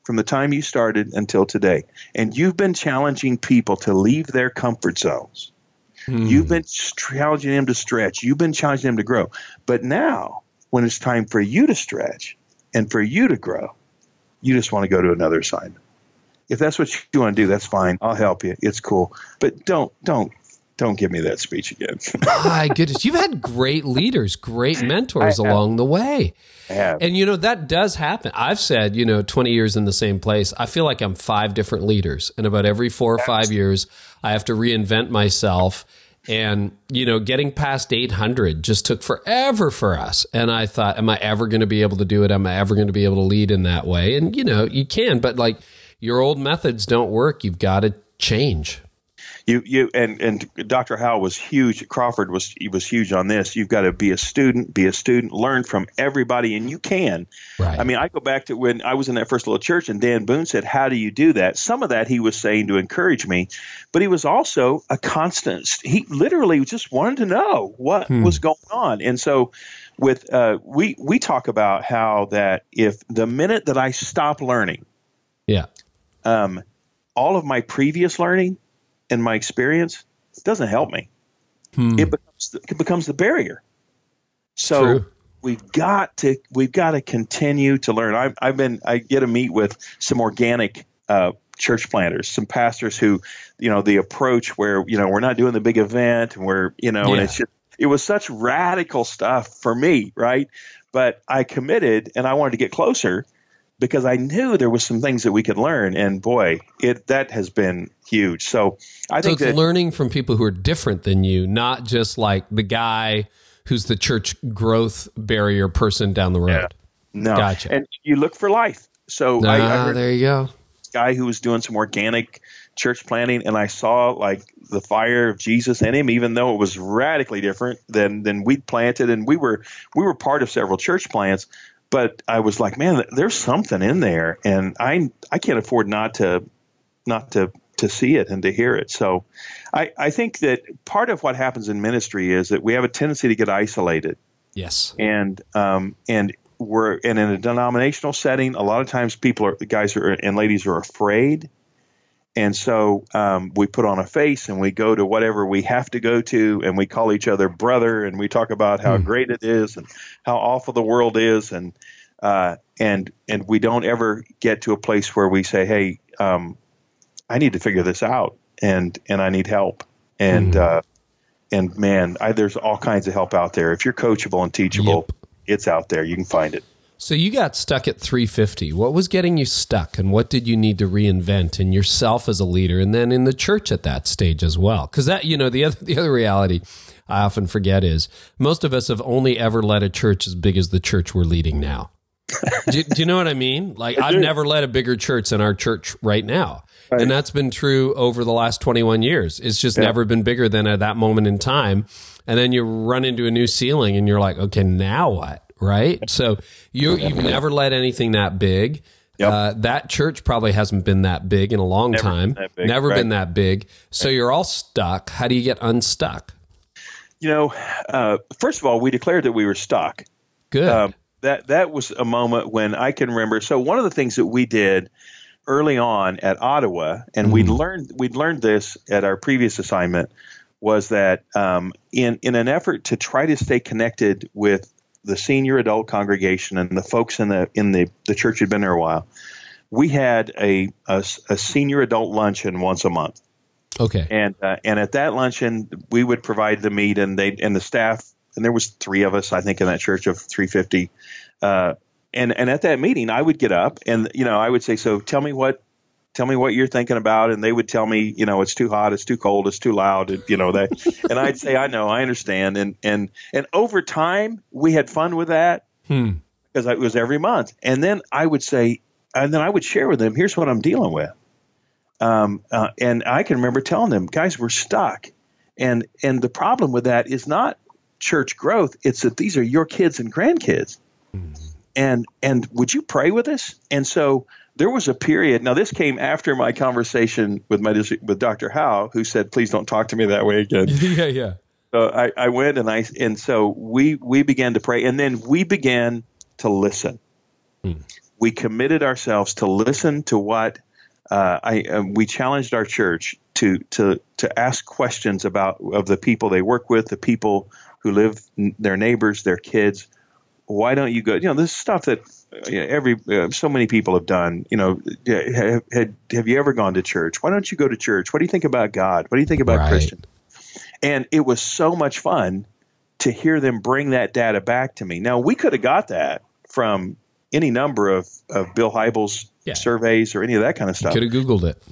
from the time you started until today. And you've been challenging people to leave their comfort zones. Hmm. You've been challenging them to stretch. You've been challenging them to grow. But now, when it's time for you to stretch, and for you to grow, you just want to go to another assignment. If that's what you want to do, that's fine. I'll help you. It's cool. But don't don't don't give me that speech again. My goodness, you've had great leaders, great mentors along the way. I have. And you know that does happen. I've said, you know, 20 years in the same place. I feel like I'm five different leaders, and about every 4 or 5 years I have to reinvent myself and, you know, getting past 800 just took forever for us. And I thought, am I ever going to be able to do it? Am I ever going to be able to lead in that way? And, you know, you can, but like your old methods don't work. You've got to change you you and and Dr. Howe was huge. Crawford was he was huge on this. You've got to be a student, be a student, learn from everybody, and you can. Right. I mean, I go back to when I was in that first little church, and Dan Boone said, "How do you do that?" Some of that he was saying to encourage me, but he was also a constant. He literally just wanted to know what hmm. was going on, and so with uh, we we talk about how that if the minute that I stop learning, yeah, um, all of my previous learning in my experience doesn't help me. Hmm. It becomes the, it becomes the barrier. So True. we've got to we've got to continue to learn. I've, I've been I get to meet with some organic uh, church planters, some pastors who, you know, the approach where you know we're not doing the big event and we're you know yeah. and it's just it was such radical stuff for me, right? But I committed and I wanted to get closer because I knew there was some things that we could learn, and boy, it that has been huge. So I so think it's that, learning from people who are different than you, not just like the guy who's the church growth barrier person down the road. Yeah. No, gotcha. And you look for life. So ah, I, I there you go. Guy who was doing some organic church planting, and I saw like the fire of Jesus in him, even though it was radically different than than we'd planted, and we were we were part of several church plants but I was like, man, there's something in there, and I I can't afford not to not to to see it and to hear it. So, I I think that part of what happens in ministry is that we have a tendency to get isolated. Yes, and um and we're and in a denominational setting, a lot of times people are guys are and ladies are afraid. And so um, we put on a face and we go to whatever we have to go to, and we call each other brother, and we talk about how mm. great it is and how awful the world is, and uh, and and we don't ever get to a place where we say, "Hey, um, I need to figure this out, and and I need help." And mm. uh, and man, I, there's all kinds of help out there. If you're coachable and teachable, yep. it's out there. You can find it. So you got stuck at 350. What was getting you stuck and what did you need to reinvent in yourself as a leader and then in the church at that stage as well? Cuz that, you know, the other the other reality I often forget is most of us have only ever led a church as big as the church we're leading now. do, do, you know what I mean? Like I've never led a bigger church than our church right now. Right. And that's been true over the last 21 years. It's just yeah. never been bigger than at that moment in time. And then you run into a new ceiling and you're like, okay, now what? Right? So you you've never led anything that big. Yep. Uh, that church probably hasn't been that big in a long never time. Been big, never right. been that big. So you're all stuck. How do you get unstuck? You know, uh, first of all, we declared that we were stuck. Good. Um, that that was a moment when I can remember. So one of the things that we did early on at Ottawa, and mm. we'd learned we'd learned this at our previous assignment, was that um, in in an effort to try to stay connected with the senior adult congregation and the folks in the in the the church had been there a while. We had a a, a senior adult luncheon once a month. Okay. And uh, and at that luncheon, we would provide the meat, and they and the staff, and there was three of us, I think, in that church of 350. Uh, and and at that meeting, I would get up, and you know, I would say, "So tell me what tell me what you're thinking about and they would tell me you know it's too hot it's too cold it's too loud and, you know that and i'd say i know i understand and and and over time we had fun with that hmm. because it was every month and then i would say and then i would share with them here's what i'm dealing with um, uh, and i can remember telling them guys we're stuck and and the problem with that is not church growth it's that these are your kids and grandkids hmm. and and would you pray with us and so there was a period. Now, this came after my conversation with my with Dr. Howe, who said, "Please don't talk to me that way again." yeah, yeah. So I, I went and I and so we we began to pray, and then we began to listen. Hmm. We committed ourselves to listen to what uh, I uh, we challenged our church to to to ask questions about of the people they work with, the people who live, their neighbors, their kids. Why don't you go? You know, this stuff that every uh, so many people have done. You know, have, have, have you ever gone to church? Why don't you go to church? What do you think about God? What do you think about right. Christian? And it was so much fun to hear them bring that data back to me. Now we could have got that from any number of, of Bill Hybels yeah. surveys or any of that kind of stuff. Could have Googled it.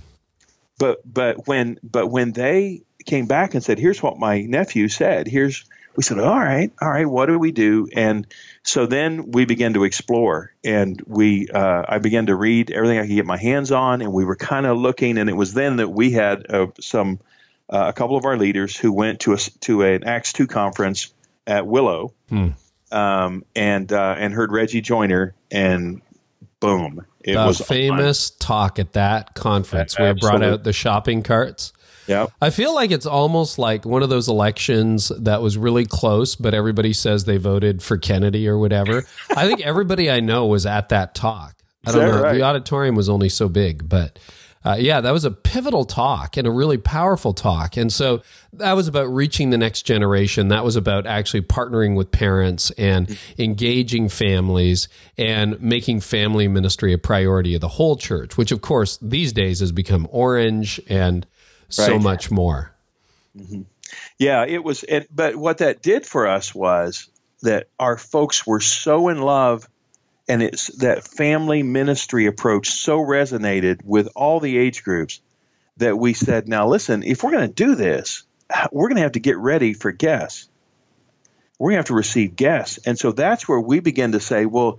But but when but when they came back and said, "Here's what my nephew said," here's we said, all right, all right, what do we do? And so then we began to explore, and we uh, I began to read everything I could get my hands on, and we were kind of looking, and it was then that we had uh, some uh, a couple of our leaders who went to a to an Acts two conference at Willow, hmm. um, and uh, and heard Reggie Joiner, and boom, it the was famous on. talk at that conference where brought out the shopping carts. Yeah. I feel like it's almost like one of those elections that was really close, but everybody says they voted for Kennedy or whatever. I think everybody I know was at that talk. I don't know. Right? The auditorium was only so big, but uh, yeah, that was a pivotal talk and a really powerful talk. And so that was about reaching the next generation. That was about actually partnering with parents and engaging families and making family ministry a priority of the whole church, which of course these days has become orange and so right. much more. Mm-hmm. Yeah, it was. It, but what that did for us was that our folks were so in love, and it's that family ministry approach so resonated with all the age groups that we said, now listen, if we're going to do this, we're going to have to get ready for guests. We're going to have to receive guests. And so that's where we begin to say, well,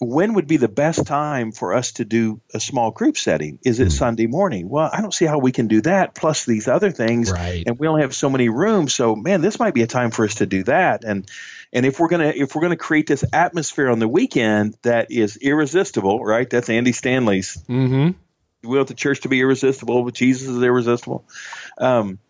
when would be the best time for us to do a small group setting? Is it mm. Sunday morning? Well, I don't see how we can do that plus these other things. Right. And we only have so many rooms. So man, this might be a time for us to do that. And and if we're gonna if we're gonna create this atmosphere on the weekend that is irresistible, right? That's Andy Stanley's. Mm-hmm. We want the church to be irresistible, but Jesus is irresistible. Um,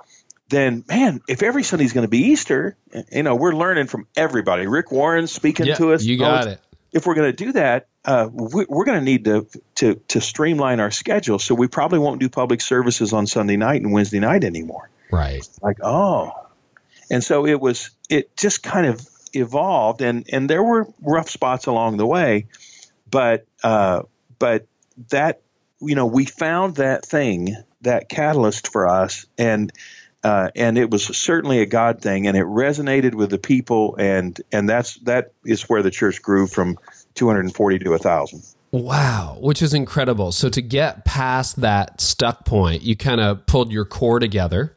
then man, if every Sunday's going to be Easter, you know, we're learning from everybody. Rick Warren speaking yep, to us. You got it if we're going to do that, uh, we, are going to need to, to to streamline our schedule. So we probably won't do public services on Sunday night and Wednesday night anymore. Right. Like oh, and so it was. It just kind of evolved, and and there were rough spots along the way, but uh, but that you know we found that thing that catalyst for us and. Uh, and it was certainly a God thing, and it resonated with the people, and and that's that is where the church grew from 240 to 1,000. Wow, which is incredible. So to get past that stuck point, you kind of pulled your core together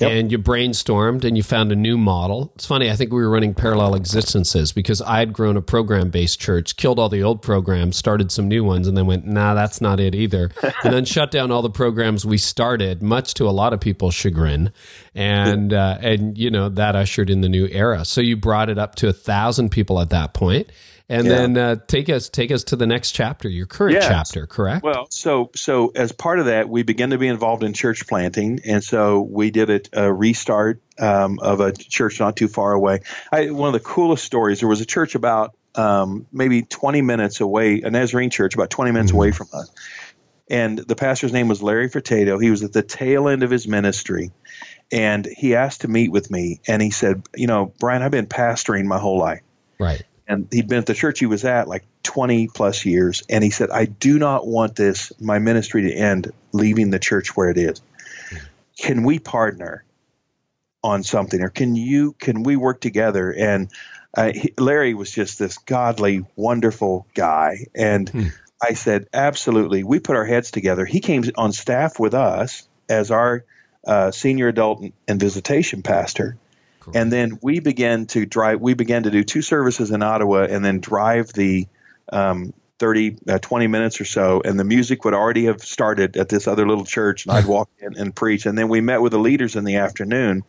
Yep. and you brainstormed and you found a new model. It's funny, I think we were running parallel existences because I had grown a program based church, killed all the old programs, started some new ones, and then went, nah, that's not it either. and then shut down all the programs we started, much to a lot of people's chagrin. And, uh, and you know, that ushered in the new era. So you brought it up to a thousand people at that point and yeah. then uh, take us take us to the next chapter, your current yes. chapter, correct? Well, so so as part of that, we began to be involved in church planting, and so we did a, a restart um, of a church not too far away. I, one of the coolest stories. There was a church about um, maybe 20 minutes away, a Nazarene church about 20 minutes mm-hmm. away from us, and the pastor's name was Larry Furtado. He was at the tail end of his ministry. And he asked to meet with me, and he said, "You know, Brian, I've been pastoring my whole life, right? And he'd been at the church he was at like 20 plus years. And he said i do not want this my ministry to end leaving the church where it is. Can we partner on something? Or can you can we work together? And uh, he, larry was just this godly wonderful guy. And hmm. i said absolutely. We put our heads together. He came on staff with us as our uh, senior adult and visitation pastor and then we began to drive. We began to do two services in Ottawa, and then drive the um, 30, uh, 20 minutes or so, and the music would already have started at this other little church, and I'd walk in and preach. And then we met with the leaders in the afternoon.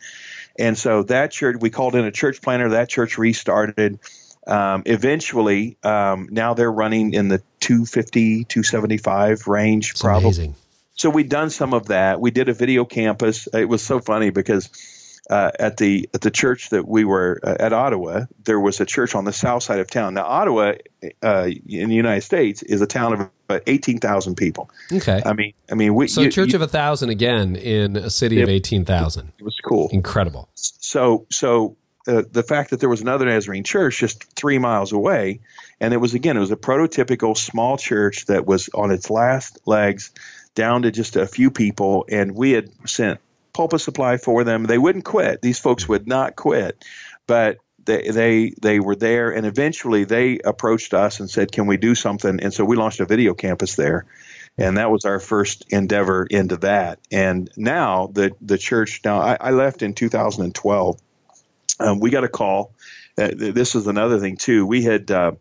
And so that church, we called in a church planner. That church restarted. Um, eventually, um, now they're running in the 250, 275 range, it's probably. Amazing. So we'd done some of that. We did a video campus. It was so funny because uh, at the at the church that we were uh, at Ottawa, there was a church on the south side of town. Now, Ottawa uh, in the United States is a town of about eighteen thousand people. Okay, I mean, I mean, we, so you, church you, of a thousand again in a city it, of eighteen thousand. It was cool, incredible. So, so uh, the fact that there was another Nazarene church just three miles away, and it was again, it was a prototypical small church that was on its last legs, down to just a few people, and we had sent pulpit supply for them. They wouldn't quit. These folks would not quit, but they they they were there, and eventually they approached us and said, "Can we do something?" And so we launched a video campus there, and that was our first endeavor into that. And now the the church. Now I, I left in 2012. Um, we got a call. Uh, this is another thing too. We had uh,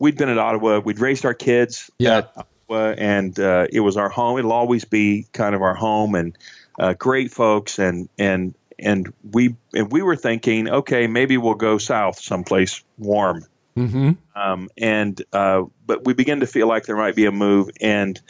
we'd been at Ottawa. We'd raised our kids yeah. and uh, it was our home. It'll always be kind of our home, and uh, great folks, and and and we and we were thinking, okay, maybe we'll go south someplace warm. Mm-hmm. Um, and uh, but we begin to feel like there might be a move, and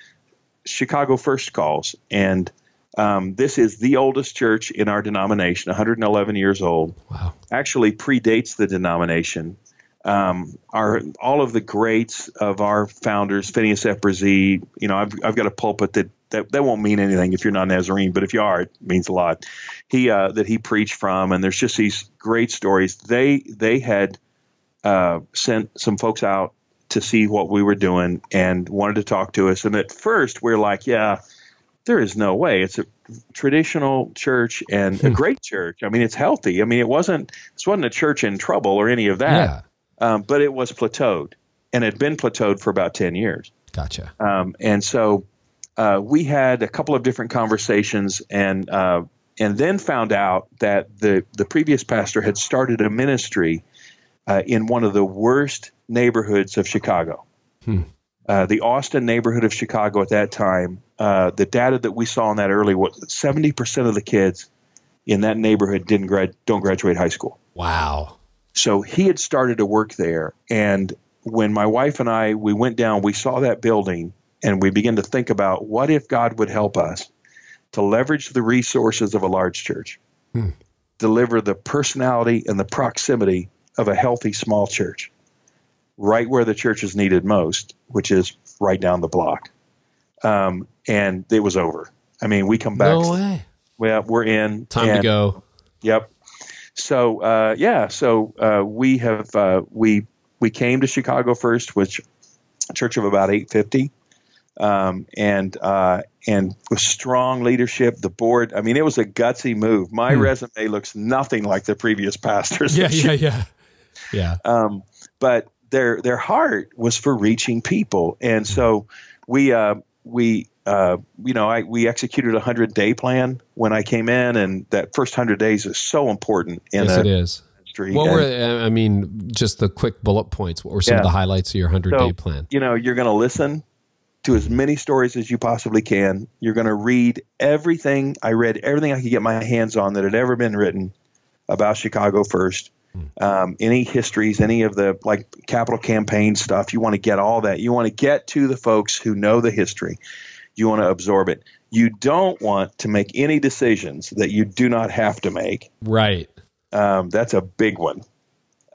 Chicago First calls, and um, this is the oldest church in our denomination, 111 years old. Wow! Actually, predates the denomination. Um, our all of the greats of our founders, Phineas F. Bresee, you know, I've I've got a pulpit that that, that won't mean anything if you're not Nazarene, but if you are, it means a lot. He uh, that he preached from, and there's just these great stories. They they had uh, sent some folks out to see what we were doing and wanted to talk to us. And at first, we are like, yeah, there is no way. It's a traditional church and a hmm. great church. I mean, it's healthy. I mean, it wasn't this wasn't a church in trouble or any of that. Yeah. Um, but it was plateaued and had been plateaued for about ten years. Gotcha. Um, and so uh, we had a couple of different conversations and uh, and then found out that the the previous pastor had started a ministry uh, in one of the worst neighborhoods of Chicago. Hmm. Uh, the Austin neighborhood of Chicago at that time, uh, the data that we saw in that early was seventy percent of the kids in that neighborhood didn't grad don't graduate high school. Wow! So he had started to work there, and when my wife and I we went down, we saw that building, and we begin to think about what if God would help us to leverage the resources of a large church, hmm. deliver the personality and the proximity of a healthy small church, right where the church is needed most, which is right down the block. Um, and it was over. I mean, we come back. No way. Well, we're in. Time and, to go. Yep. So uh, yeah, so uh, we have uh, we we came to Chicago first, which church of about 850 um, and uh, and with strong leadership, the board. I mean, it was a gutsy move. My hmm. resume looks nothing like the previous pastors. Yeah, yeah, yeah, yeah. Um, but their their heart was for reaching people, and so we uh, we uh, you know I we executed a hundred day plan when I came in, and that first hundred days is so important. In yes, a, it is. Ministry. What And, were I mean, just the quick bullet points? What were some of the highlights of your hundred So, day plan? you know you're going to listen to as many stories as you possibly can. You're going to read everything. I read everything I could get my hands on that had ever been written about Chicago first. Um, any histories, any of the like capital campaign stuff, you want to get all that. You want to get to the folks who know the history. You want to absorb it. You don't want to make any decisions that you do not have to make. Right. Um, that's a big one.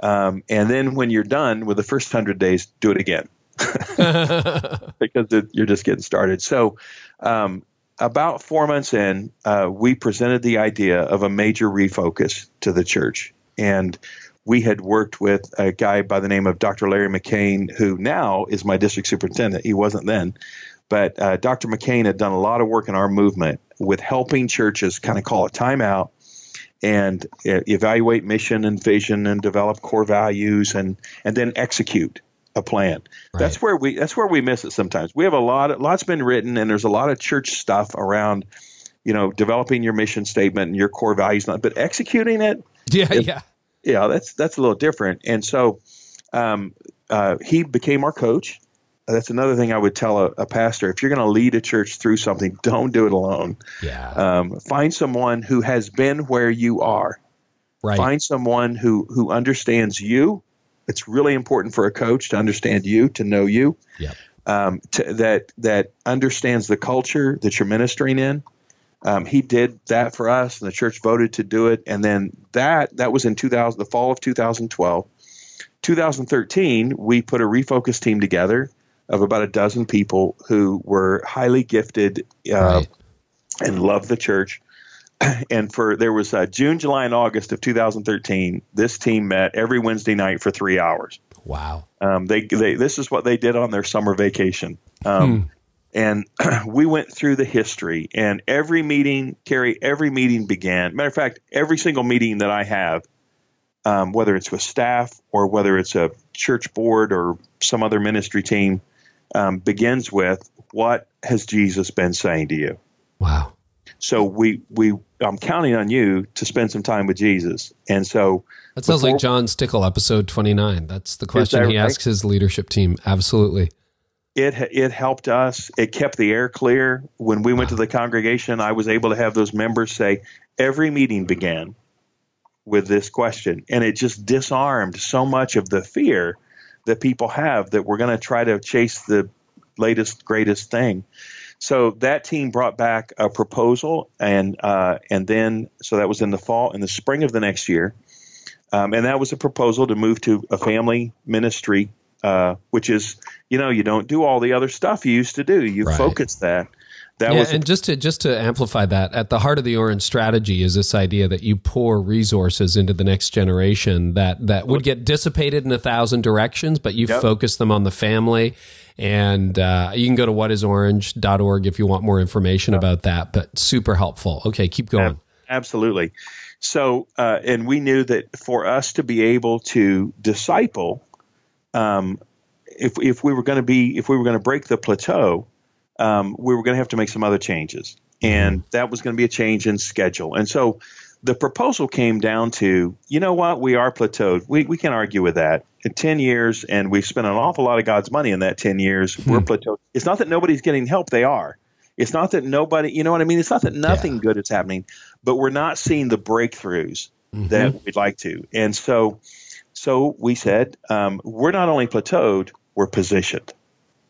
Um, and then when you're done with the first hundred days, do it again because it, you're just getting started. So, um, about four months in, uh, we presented the idea of a major refocus to the church. And we had worked with a guy by the name of Dr. Larry McCain, who now is my district superintendent. He wasn't then. But uh, Dr. McCain had done a lot of work in our movement with helping churches kind of call a timeout and uh, evaluate mission and vision and develop core values and and then execute a plan. That's where we that's where we miss it sometimes. We have a lot of, lots been written and there's a lot of church stuff around you know developing your mission statement and your core values but executing it Yeah, yeah. yeah that's that's a little different and so um, uh, he became our coach that's another thing I would tell a, a pastor if you're going to lead a church through something don't do it alone Yeah. um, find someone who has been where you are right. find someone who who understands you it's really important for a coach to understand you to know you Yep. um, to, that that understands the culture that you're ministering in um, he did that for us and the church voted to do it and then that that was in 2000 the fall of 2012 2013 we put a refocus team together of about a dozen people who were highly gifted uh, Right. and loved the church and for there was uh, June, July, and August of 2013. This team met every Wednesday night for three hours. Wow. Um, they, they this is what they did on their summer vacation. Um, And we went through the history, and every meeting, Carey, every meeting began. Matter of fact, every single meeting that I have, um, whether it's with staff or whether it's a church board or some other ministry team, um, begins with, "What has Jesus been saying to you?" Wow. So we we I'm counting on you to spend some time with Jesus. And so That sounds Before- like John Stickl, episode 29. That's the question that he right? asks his leadership team. Absolutely. it it helped us. It kept the air clear. When we went to the congregation, I was able to have those members say every meeting began with this question, and it just disarmed so much of the fear that people have that we're going to try to chase the latest greatest thing. So that team brought back a proposal, and uh, and then so that was in the fall, in the spring of the next year, um, and that was a proposal to move to a family ministry, uh, which is you know you don't do all the other stuff you used to do. You Right. focus that. That yeah, was and just to just to amplify that, at the heart of the Orange strategy is this idea that you pour resources into the next generation that that would get dissipated in a thousand directions, but you Yep. focus them on the family. And uh, you can go to whatisorange.org if you want more information about that. But super helpful. Okay, keep going. Absolutely. So, uh, and we knew that for us to be able to disciple, um, if if we were going to be if we were going to break the plateau, um, we were going to have to make some other changes, and that was going to be a change in schedule. And so, the proposal came down to, you know what, we are plateaued. We we can't argue with that. In ten years, and we've spent an awful lot of God's money in that ten years. We're plateaued. It's not that nobody's getting help; they are. It's not that nobody, you know what I mean? It's not that nothing good is happening, but we're not seeing the breakthroughs that we'd like to. And so, so we said, um, we're not only plateaued, we're positioned.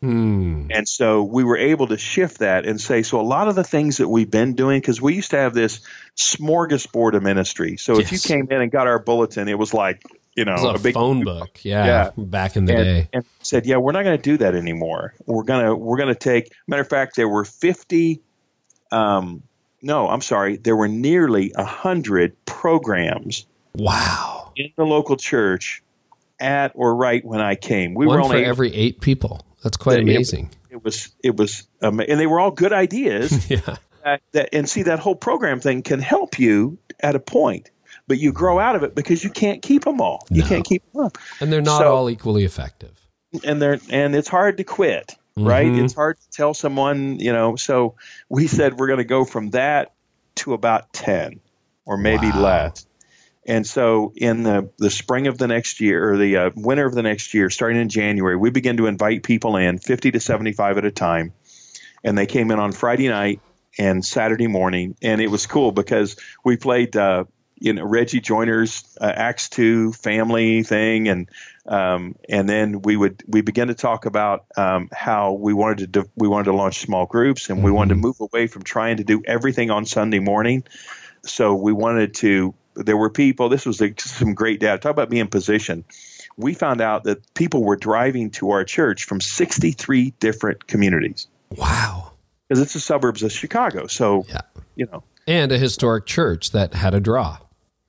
Hmm. And so we were able to shift that and say, so a lot of the things that we've been doing, because we used to have this smorgasbord of ministry. So if you came in and got our bulletin, it was like, you know, It was a, a big phone book. Yeah, Yeah. back in the and, day. and said, "Yeah, we're not going to do that anymore. We're gonna we're gonna take." Matter of fact, there were fifty. Um, no, I'm sorry. There were nearly a hundred programs Wow. in the local church at or right when I came. We One were for only every eight people. That's quite It- amazing. It was it was, um, and they were all good ideas. yeah. that and see that whole program thing can help you at a point but you grow out of it because you can't keep them all. You No. can't keep them up. And they're not So- all equally effective. and they're and it's hard to quit right Mhm. it's hard to tell someone you know so we said we're going to go from that to about 10 or maybe Wow. less and so in the the spring of the next year or the uh, winter of the next year starting in january we began to invite people in 50 to 75 at a time and they came in on friday night and saturday morning and it was cool because we played uh, you know reggie joiner's uh, acts 2 family thing and um, and then we would we began to talk about um, how we wanted to we wanted to launch small groups and we wanted to move away from trying to do everything on Sunday morning. So we wanted to. There were people. This was like some great data. Talk about being positioned. We found out that people were driving to our church from 63 different communities Wow. because it's the suburbs of Chicago. So Yeah. you know, And a historic church that had a draw.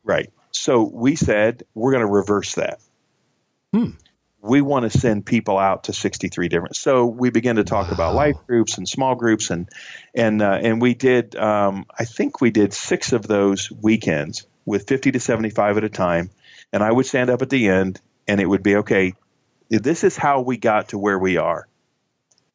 Right. So we said we're going to reverse that. We want to send people out to 63 different. So we began to talk about life groups and small groups, and and uh, and we did. Um, I think we did six of those weekends with 50 to 75 at a time, and I would stand up at the end, and it would be okay. This is how we got to where we are.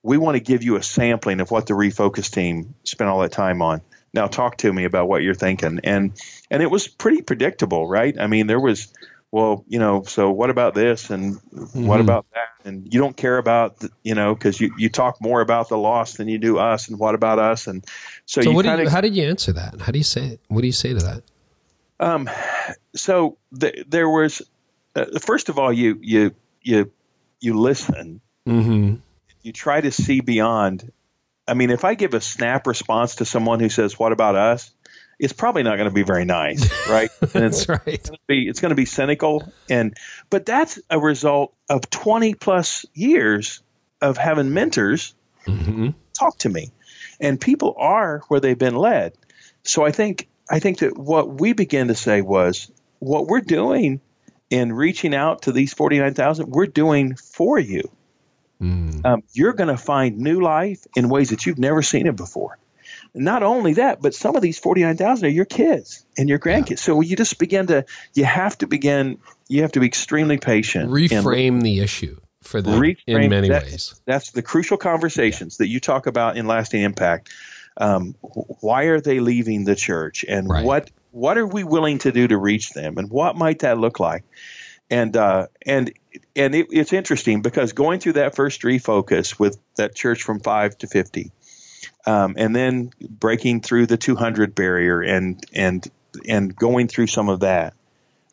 We want to give you a sampling of what the refocus team spent all that time on. Now talk to me about what you're thinking, and and it was pretty predictable, right? I mean, there was, well, you know, so what about this, and what about that, and you don't care about, the, you know, because you you talk more about the loss than you do us, and what about us, and so, So you what do you, how did you answer that? How do you say it? What do you say to that? um, so th- there was, uh, first of all, you you you you listen, Mm-hmm. you try to see beyond. I mean, if I give a snap response to someone who says, "What about us?" It's probably not going to be very nice, right? And it's, That's right. be it's going to be cynical and but that's a result of 20 plus years of having mentors Mm-hmm. talk to me and people are where they've been led so i think i think that what we began to say was what we're doing in reaching out to these 49,000 we're doing for you Mm. um, you're going to find new life in ways that you've never seen it before. Not only that, but some of these 49,000 are your kids and your grandkids. So you just begin to, you have to begin, you have to be extremely patient. and Reframe the issue for them in many that- ways. That's the crucial conversations that you talk about in lasting impact. Um, why are they leaving the church, and Right. what what are we willing to do to reach them, and what might that look like? And uh, and and it, it's interesting because going through that first refocus with that church from five to fifty, um, and then breaking through the two hundred barrier, and and and going through some of that,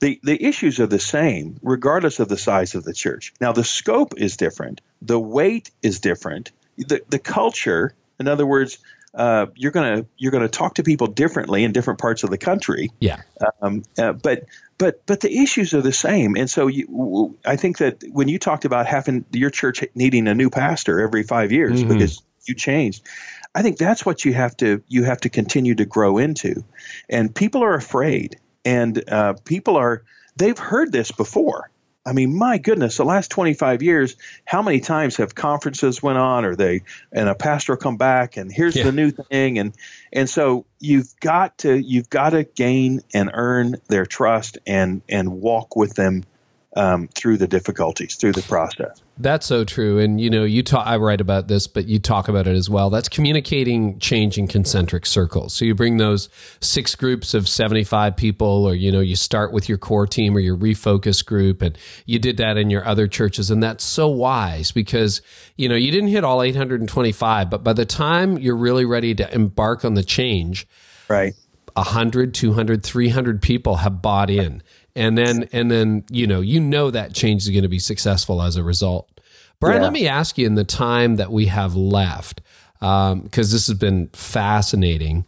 the the issues are the same regardless of the size of the church. Now the scope is different, the weight is different, the the culture. In other words, uh, you're gonna you're gonna talk to people differently in different parts of the country. Yeah. Um, uh, but but but the issues are the same, and so you, I think that when you talked about having your church needing a new pastor every five years Mhm. because you changed, I think that's what you have to you have to continue to grow into, and people are afraid, and uh, people are they've heard this before. I mean, my goodness, the last 25 years, how many times have conferences went on or they and a pastor come back and here's Yeah. the new thing and and so you've got to you've got to gain and earn their trust and and walk with them um, through the difficulties, through the process. That's so true. And you know, you talk I write about this, but you talk about it as well. That's communicating change in concentric circles. So you bring those six groups of 75 people or you know, you start with your core team or your refocus group and you did that in your other churches and that's so wise because you know, you didn't hit all 825, but by the time you're really ready to embark on the change, Right. 100 200 300 people have bought in and then and then you know you know that change is going to be successful as a result. Brian Yeah. let me ask you in the time that we have left because this has been fascinating.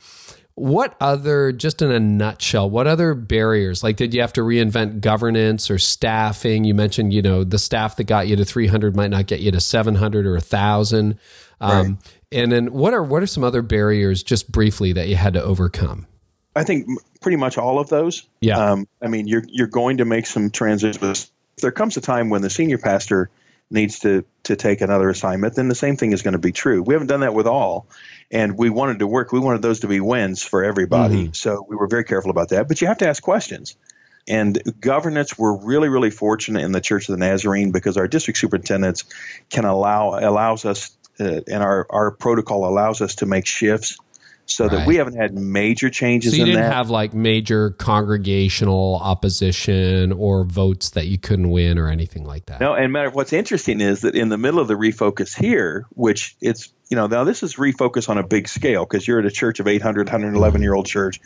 What other just in a nutshell what other barriers like did you have to reinvent governance or staffing? You mentioned you know the staff that got you to 300 might not get you to 700 or 1000 um, and then what are what are some other barriers just briefly that you had to overcome I think pretty much all of those. Yeah. Um, I mean, you're you're going to make some transitions. There comes a time when the senior pastor needs to to take another assignment, then the same thing is going to be true. We haven't done that with all, and we wanted to work. We wanted those to be wins for everybody, mm-hmm. so we were very careful about that. But you have to ask questions. And governance, we're really, really fortunate in the Church of the Nazarene because our district superintendents can allow allows us, uh, and our our protocol allows us to make shifts so right. that we haven't had major changes. So you didn't that. have like major congregational opposition or votes that you couldn't win or anything like that. No, and matter of what's interesting is that in the middle of the refocus here, which it's you know now this is refocus on a big scale because you're at a church of 800 111 year old church.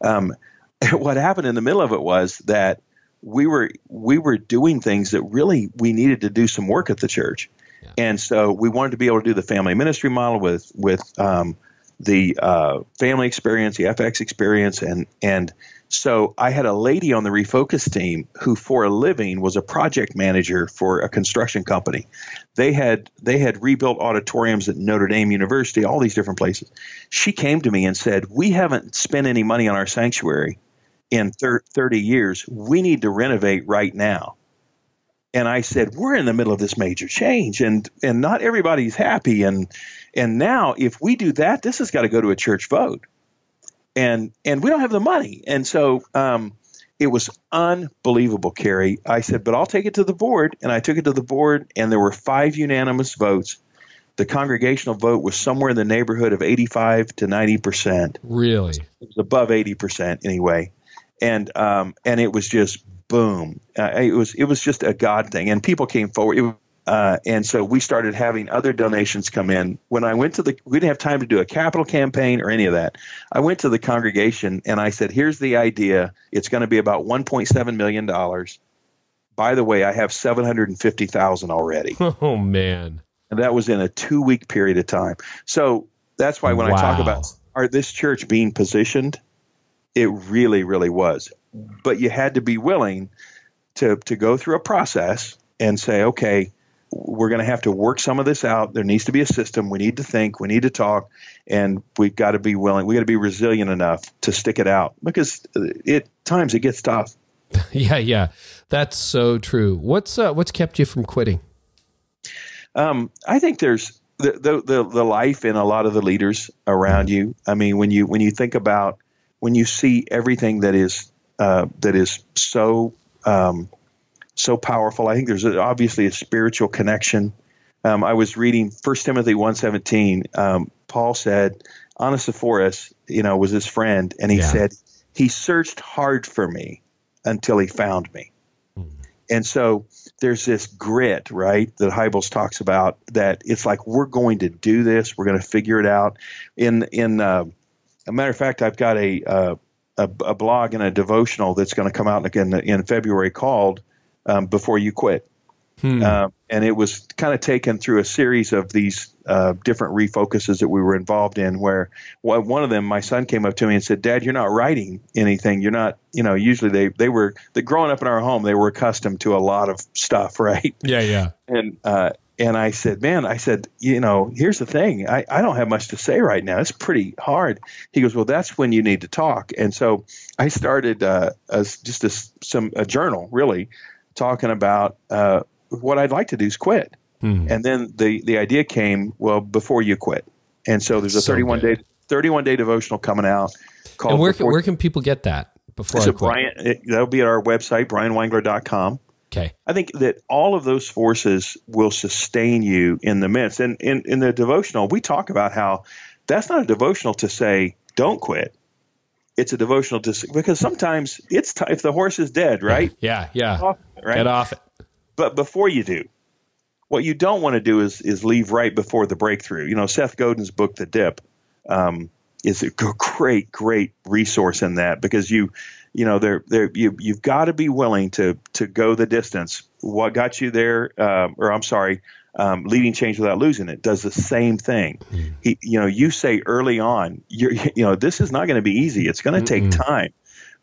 Um, what happened in the middle of it was that we were we were doing things that really we needed to do some work at the church. Yeah. And so we wanted to be able to do the family ministry model with with um, the uh, family experience, the FX experience, and and so I had a lady on the refocus team who, for a living, was a project manager for a construction company. They had they had rebuilt auditoriums at Notre Dame University, all these different places. She came to me and said, "We haven't spent any money on our sanctuary in thir- 30 years. We need to renovate right now." And I said, "We're in the middle of this major change, and and not everybody's happy, and and now, if we do that, this has got to go to a church vote, and and we don't have the money. And so um, it was unbelievable, Carey. I said, but I'll take it to the board, and I took it to the board, and there were five unanimous votes. The congregational vote was somewhere in the neighborhood of 85 to 90 percent. Really, it was above 80 percent anyway, and um, and it was just boom. Uh, it was it was just a God thing, and people came forward. It uh, and so we started having other donations come in. When I went to the, we didn't have time to do a capital campaign or any of that. I went to the congregation and I said, "Here's the idea. It's going to be about 1.7 million dollars. By the way, I have 750,000 already." Oh man! And that was in a two-week period of time. So that's why when wow. I talk about our, this church being positioned, it really, really was. But you had to be willing to to go through a process and say, okay we're going to have to work some of this out. There needs to be a system. We need to think. We need to talk, and we've got to be willing. We got to be resilient enough to stick it out because it times it gets tough. yeah, yeah, that's so true. What's uh, what's kept you from quitting? Um, I think there's the, the, the the life in a lot of the leaders around you. I mean, when you when you think about when you see everything that is uh, that is so um, so powerful. I think there's a, obviously a spiritual connection. Um, I was reading 1 Timothy 1.17. Um, Paul said, Onesiphorus, you know, was his friend, and he yeah. said, he searched hard for me until he found me. Mm. And so there's this grit, right, that Hybels talks about that it's like we're going to do this, we're going to figure it out. In in uh, a matter of fact, I've got a, uh, a, a blog and a devotional that's going to come out in, in February called um, before you quit. Hmm. Uh, and it was kind of taken through a series of these uh, different refocuses that we were involved in. Where one of them, my son came up to me and said, "Dad, you're not writing anything. You're not, you know. Usually they they were the growing up in our home, they were accustomed to a lot of stuff, right? Yeah, yeah. And uh, and I said, man, I said, you know, here's the thing. I, I don't have much to say right now. It's pretty hard. He goes, well, that's when you need to talk. And so I started uh, as just a, some a journal, really, talking about uh, what I'd like to do is quit. Mm-hmm. And then the the idea came, well, before you quit. And so there's a 31 day 31 day devotional coming out. Called and where can, where can people get that before so I quit? Brian, it, that'll be at our website, brianwangler.com. Okay. I think that all of those forces will sustain you in the midst. And in, in the devotional, we talk about how that's not a devotional to say, don't quit it's a devotional to because sometimes it's t- if the horse is dead, right? Yeah, yeah. Get off it, right? Get off it. But before you do, what you don't want to do is is leave right before the breakthrough. You know, Seth Godin's book, The Dip, um, is a great, great resource in that because you, you know, there, there, you, you've got to be willing to to go the distance. What got you there, uh, or I'm sorry, um, leading change without losing it does the same thing. Mm. He, you know, you say early on, you're, you know, this is not going to be easy. It's going to take time,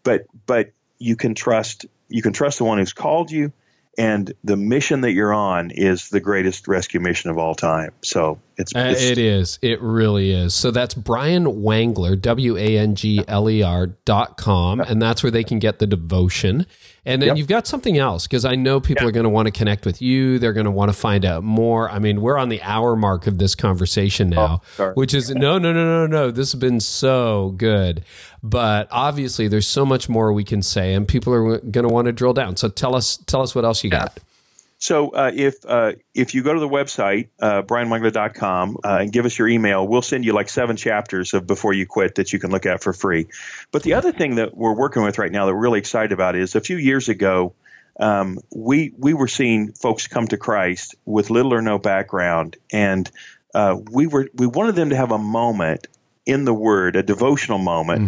but but you can trust you can trust the one who's called you, and the mission that you're on is the greatest rescue mission of all time. So It's, Uh, it's it is. It really is. So that's Brian Wangler, W A N G L E R dot com. And that's where they can get the devotion. And then Yep. you've got something else because I know people are going to want to connect with you. They're going to want to find out more. I mean, we're on the hour mark of this conversation oh, now, Oh, which is no, no, no, no, no. This has been so good. But obviously, there's so much more we can say, and people are going to want to drill down. So tell us, tell us what else you got. So uh, if uh, if you go to the website uh, brianwangler.com uh, and give us your email, we'll send you like seven chapters of Before You Quit that you can look at for free. But the other thing that we're working with right now that we're really excited about is a few years ago, um, we we were seeing folks come to Christ with little or no background, and uh, we were we wanted them to have a moment in the Word, a devotional moment.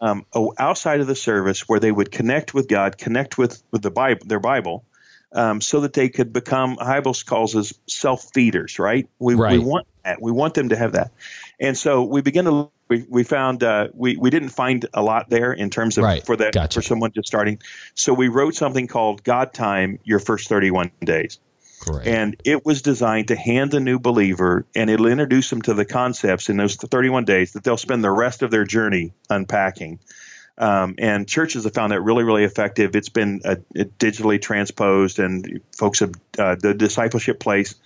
Um, outside of the service, where they would connect with God, connect with, with the Bible, their Bible, um, so that they could become Hybels calls us self feeders, right? We, Right. we want that. We want them to have that. And so we began to we, we found uh, we we didn't find a lot there in terms of Right. for that Gotcha. for someone just starting. So we wrote something called God Time: Your First Thirty One Days. Great. And it was designed to hand the new believer, and it'll introduce them to the concepts in those 31 days that they'll spend the rest of their journey unpacking. Um, and churches have found that really, really effective. It's been uh, digitally transposed, and folks have uh, the discipleship place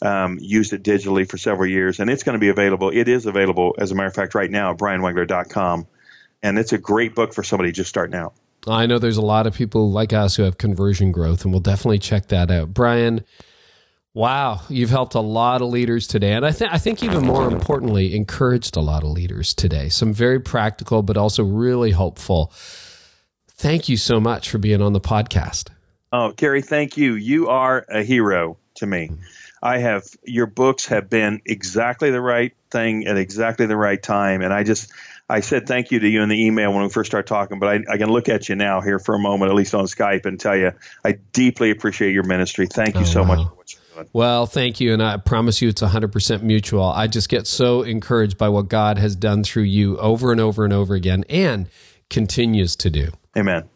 um, used it digitally for several years, and it's going to be available. It is available, as a matter of fact, right now at brianwangler.com, and it's a great book for somebody just starting out. I know there's a lot of people like us who have conversion growth, and we'll definitely check that out. Brian, wow, you've helped a lot of leaders today, and I think I think even more importantly, encouraged a lot of leaders today. Some very practical, but also really hopeful. Thank you so much for being on the podcast. Oh, Carey, thank you. You are a hero to me. Mm-hmm. I have your books have been exactly the right thing at exactly the right time, and I just I said thank you to you in the email when we first started talking, but I, I can look at you now here for a moment, at least on Skype, and tell you I deeply appreciate your ministry. Thank you Oh, so much wow. for what you're doing. Well, thank you. And I promise you it's 100% mutual. I just get so encouraged by what God has done through you over and over and over again and continues to do. Amen.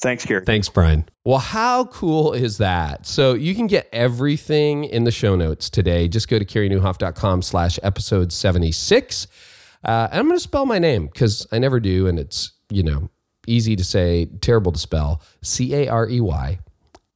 Thanks, Carey. Thanks, Brian. Well, how cool is that? So you can get everything in the show notes today. Just go to careynieuwhof.com slash episode 76. Uh, and I'm going to spell my name because I never do. And it's, you know, easy to say, terrible to spell. C A R E Y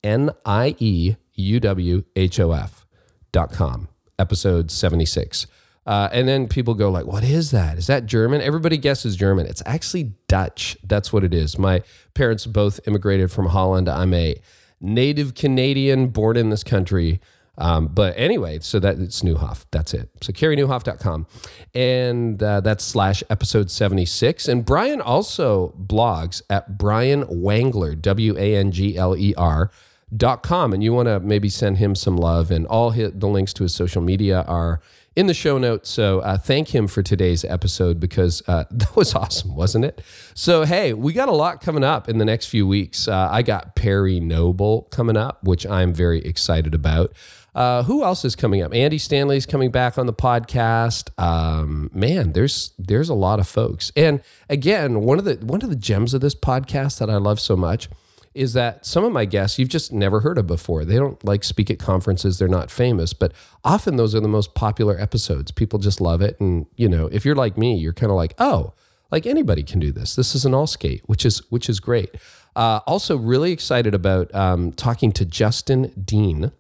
N I E U W H O F dot com, episode 76. Uh, and then people go like, what is that? Is that German? Everybody guesses German. It's actually Dutch. That's what it is. My parents both immigrated from Holland. I'm a native Canadian born in this country. Um, but anyway, so that it's Nieuwhof. That's it. So careynieuwhof.com. And uh, that's slash episode 76. And Brian also blogs at Brian Wangler, W A N G L E R dot com and you want to maybe send him some love and all his, the links to his social media are in the show notes. So uh, thank him for today's episode because uh, that was awesome wasn't it? So hey we got a lot coming up in the next few weeks. Uh, i got perry noble coming up which i'm very excited about. Uh, who else is coming up? Andy stanley's coming back on the podcast. Um, man there's there's a lot of folks. And again one of the one of the gems of this podcast that i love so much is that some of my guests you've just never heard of before. They don't like speak at conferences, they're not famous, but often those are the most popular episodes. People just love it. And, you know, if you're like me, you're kind of like, oh, like anybody can do this. This is an all skate, which is which is great. Uh, also, really excited about um, talking to Justin Dean.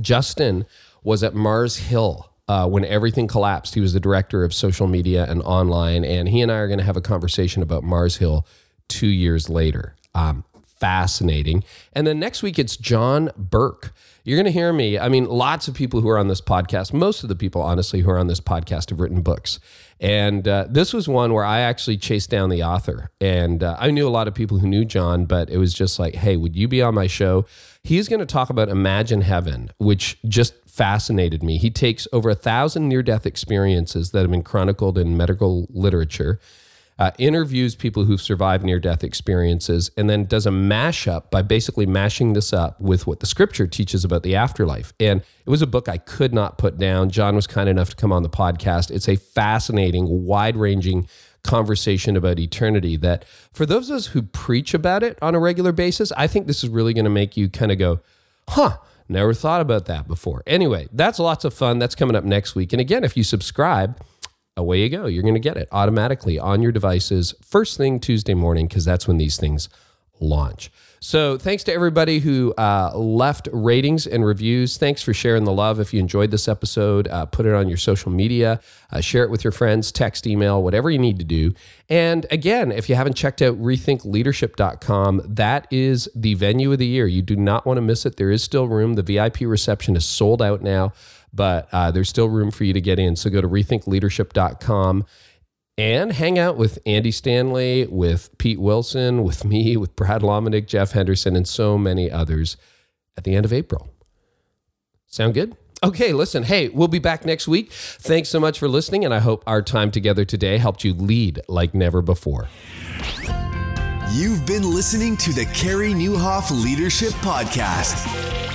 Justin was at Mars Hill uh, when everything collapsed. He was the director of social media and online, and he and I are going to have a conversation about Mars Hill two years later. Um, fascinating. And then next week, it's John Burke. You're going to hear me. I mean, lots of people who are on this podcast, most of the people, honestly, who are on this podcast have written books. And uh, this was one where I actually chased down the author. And uh, I knew a lot of people who knew John, but it was just like, hey, would you be on my show? He's going to talk about Imagine Heaven, which just fascinated me. He takes over a thousand near death experiences that have been chronicled in medical literature uh, interviews people who've survived near death experiences, and then does a mashup by basically mashing this up with what the scripture teaches about the afterlife. And it was a book I could not put down. John was kind enough to come on the podcast. It's a fascinating, wide ranging conversation about eternity that for those of us who preach about it on a regular basis, I think this is really going to make you kind of go, huh, Never thought about that before. Anyway, that's lots of fun. That's coming up next week. And again, if you subscribe, away you go. You're going to get it automatically on your devices first thing Tuesday morning because that's when these things launch. So, thanks to everybody who uh, left ratings and reviews. Thanks for sharing the love. If you enjoyed this episode, uh, put it on your social media, uh, share it with your friends, text, email, whatever you need to do. And again, if you haven't checked out rethinkleadership.com, that is the venue of the year. You do not want to miss it. There is still room. The VIP reception is sold out now, but uh, there's still room for you to get in. So, go to rethinkleadership.com and hang out with Andy Stanley, with Pete Wilson, with me, with Brad Lomenick, Jeff Henderson, and so many others at the end of April. Sound good? Okay, listen, hey, we'll be back next week. Thanks so much for listening, and I hope our time together today helped you lead like never before. You've been listening to the Carey Nieuwhof Leadership Podcast.